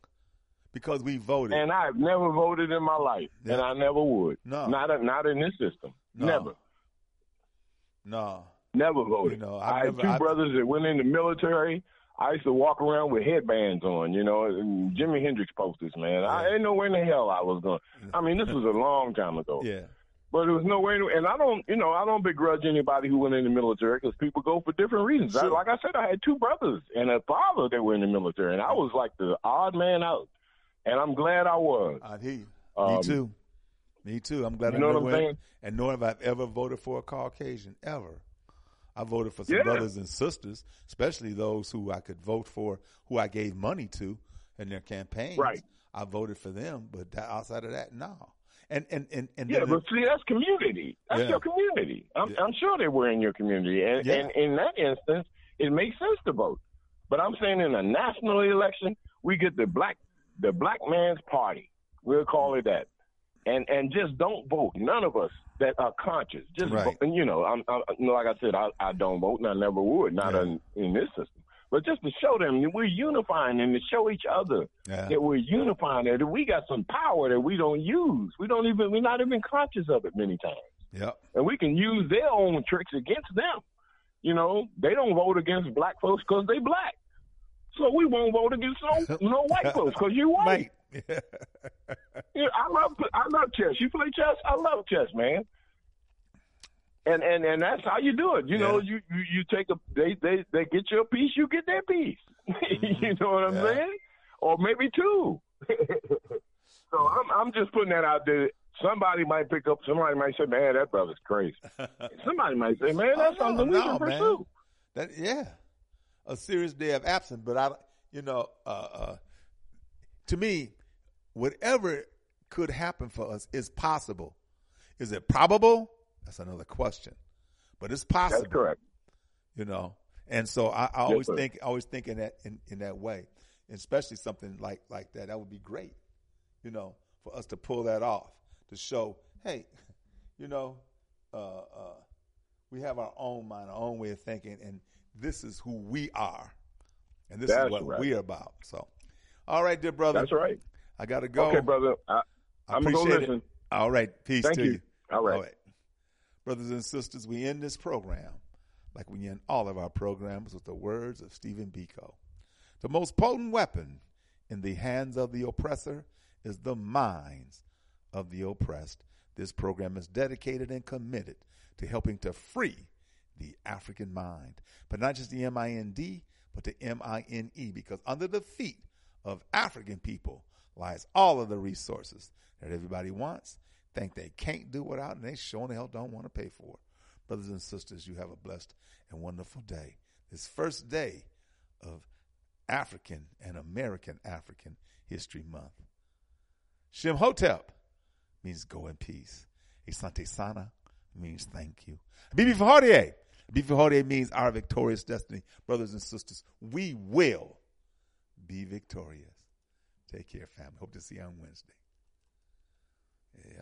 Because we voted. And I've never voted in my life, and I never would. No. not not in this system. No. Never, no. never voted. You know, I had never- two I've- brothers that went in the military. I used to walk around with headbands on, you know, and Jimi Hendrix posters, man. I Yeah. didn't know where in the hell I was going. I mean, this was a long time ago. Yeah. But there was no way, and I don't, you know, I don't begrudge anybody who went in the military because people go for different reasons. I, like I said, I had two brothers and a father that were in the military, and I was like the odd man out, and I'm glad I was. I hear you. Um, Me too. Me too. I'm glad you I know what I'm saying? And nor have I ever voted for a Caucasian ever. I voted for some Yeah. brothers and sisters, especially those who I could vote for, who I gave money to in their campaigns. Right. I voted for them, but that, outside of that, no. And and and and Yeah, but see, that's community. That's Yeah. your community. I'm, Yeah. I'm sure they were in your community, and, and in that instance, it makes sense to vote. But I'm saying in a national election, we get the black the black man's party. We'll call it that, and and just don't vote. None of us that are conscious. Just Right. vote. and you know, I'm, I'm like I said, I, I don't vote, and I never would, not Yeah. in, in this system. But just to show them that we're unifying and to show each other Yeah. that we're unifying that we got some power that we don't use. We don't even we're not even conscious of it many times. Yep. And we can use their own tricks against them. You know, they don't vote against black folks because they black. So we won't vote against no, <laughs> no white folks because you white. Right. Yeah, I love I love chess. You play chess? I love chess, man. And and and that's how you do it. You know, you, you you take a they they they get your piece, you get their piece. <laughs> you know what I'm Mm-hmm. Yeah. saying? Or maybe two. <laughs> so I'm I'm just putting that out there. Somebody might pick up. Somebody might say, "Man, that brother's crazy." <laughs> somebody might say, "Man, that's Oh, no, something we no, can man. pursue." That yeah, a serious day of absence. But I, you know, uh, uh, to me, whatever could happen for us is possible. Is it probable? That's another question. But it's possible. That's correct. You know, and so I, I always sir. think, I always think in that in, in that way, especially something like like that. That would be great. You know, for us to pull that off to show, hey, <laughs> you know, uh, uh, we have our own mind, our own way of thinking, and this is who we are, and this is what right. we're about. So, all right, dear brother. That's right. I got to go. Okay, brother. I, I I'm gonna go appreciate it. All right. Peace Thank to you. you. All right. All right. Brothers and sisters, we end this program like we end all of our programs with the words of Stephen Biko. The most potent weapon in the hands of the oppressor is the minds of the oppressed. This program is dedicated and committed to helping to free the African mind, but not just the M I N D, but the M I N E, because under the feet of African people lies all of the resources that everybody wants, think they can't do without, and they sure in the hell don't want to pay for. it. Brothers and sisters, you have a blessed and wonderful day. This first day of African and American African History Month. Shem Hotep means go in peace. Asante Sana means thank you. Bibi Fahardier. Bibi Fahardier means our victorious destiny. Brothers and sisters, we will be victorious. Take care, family. Hope to see you on Wednesday. Yeah.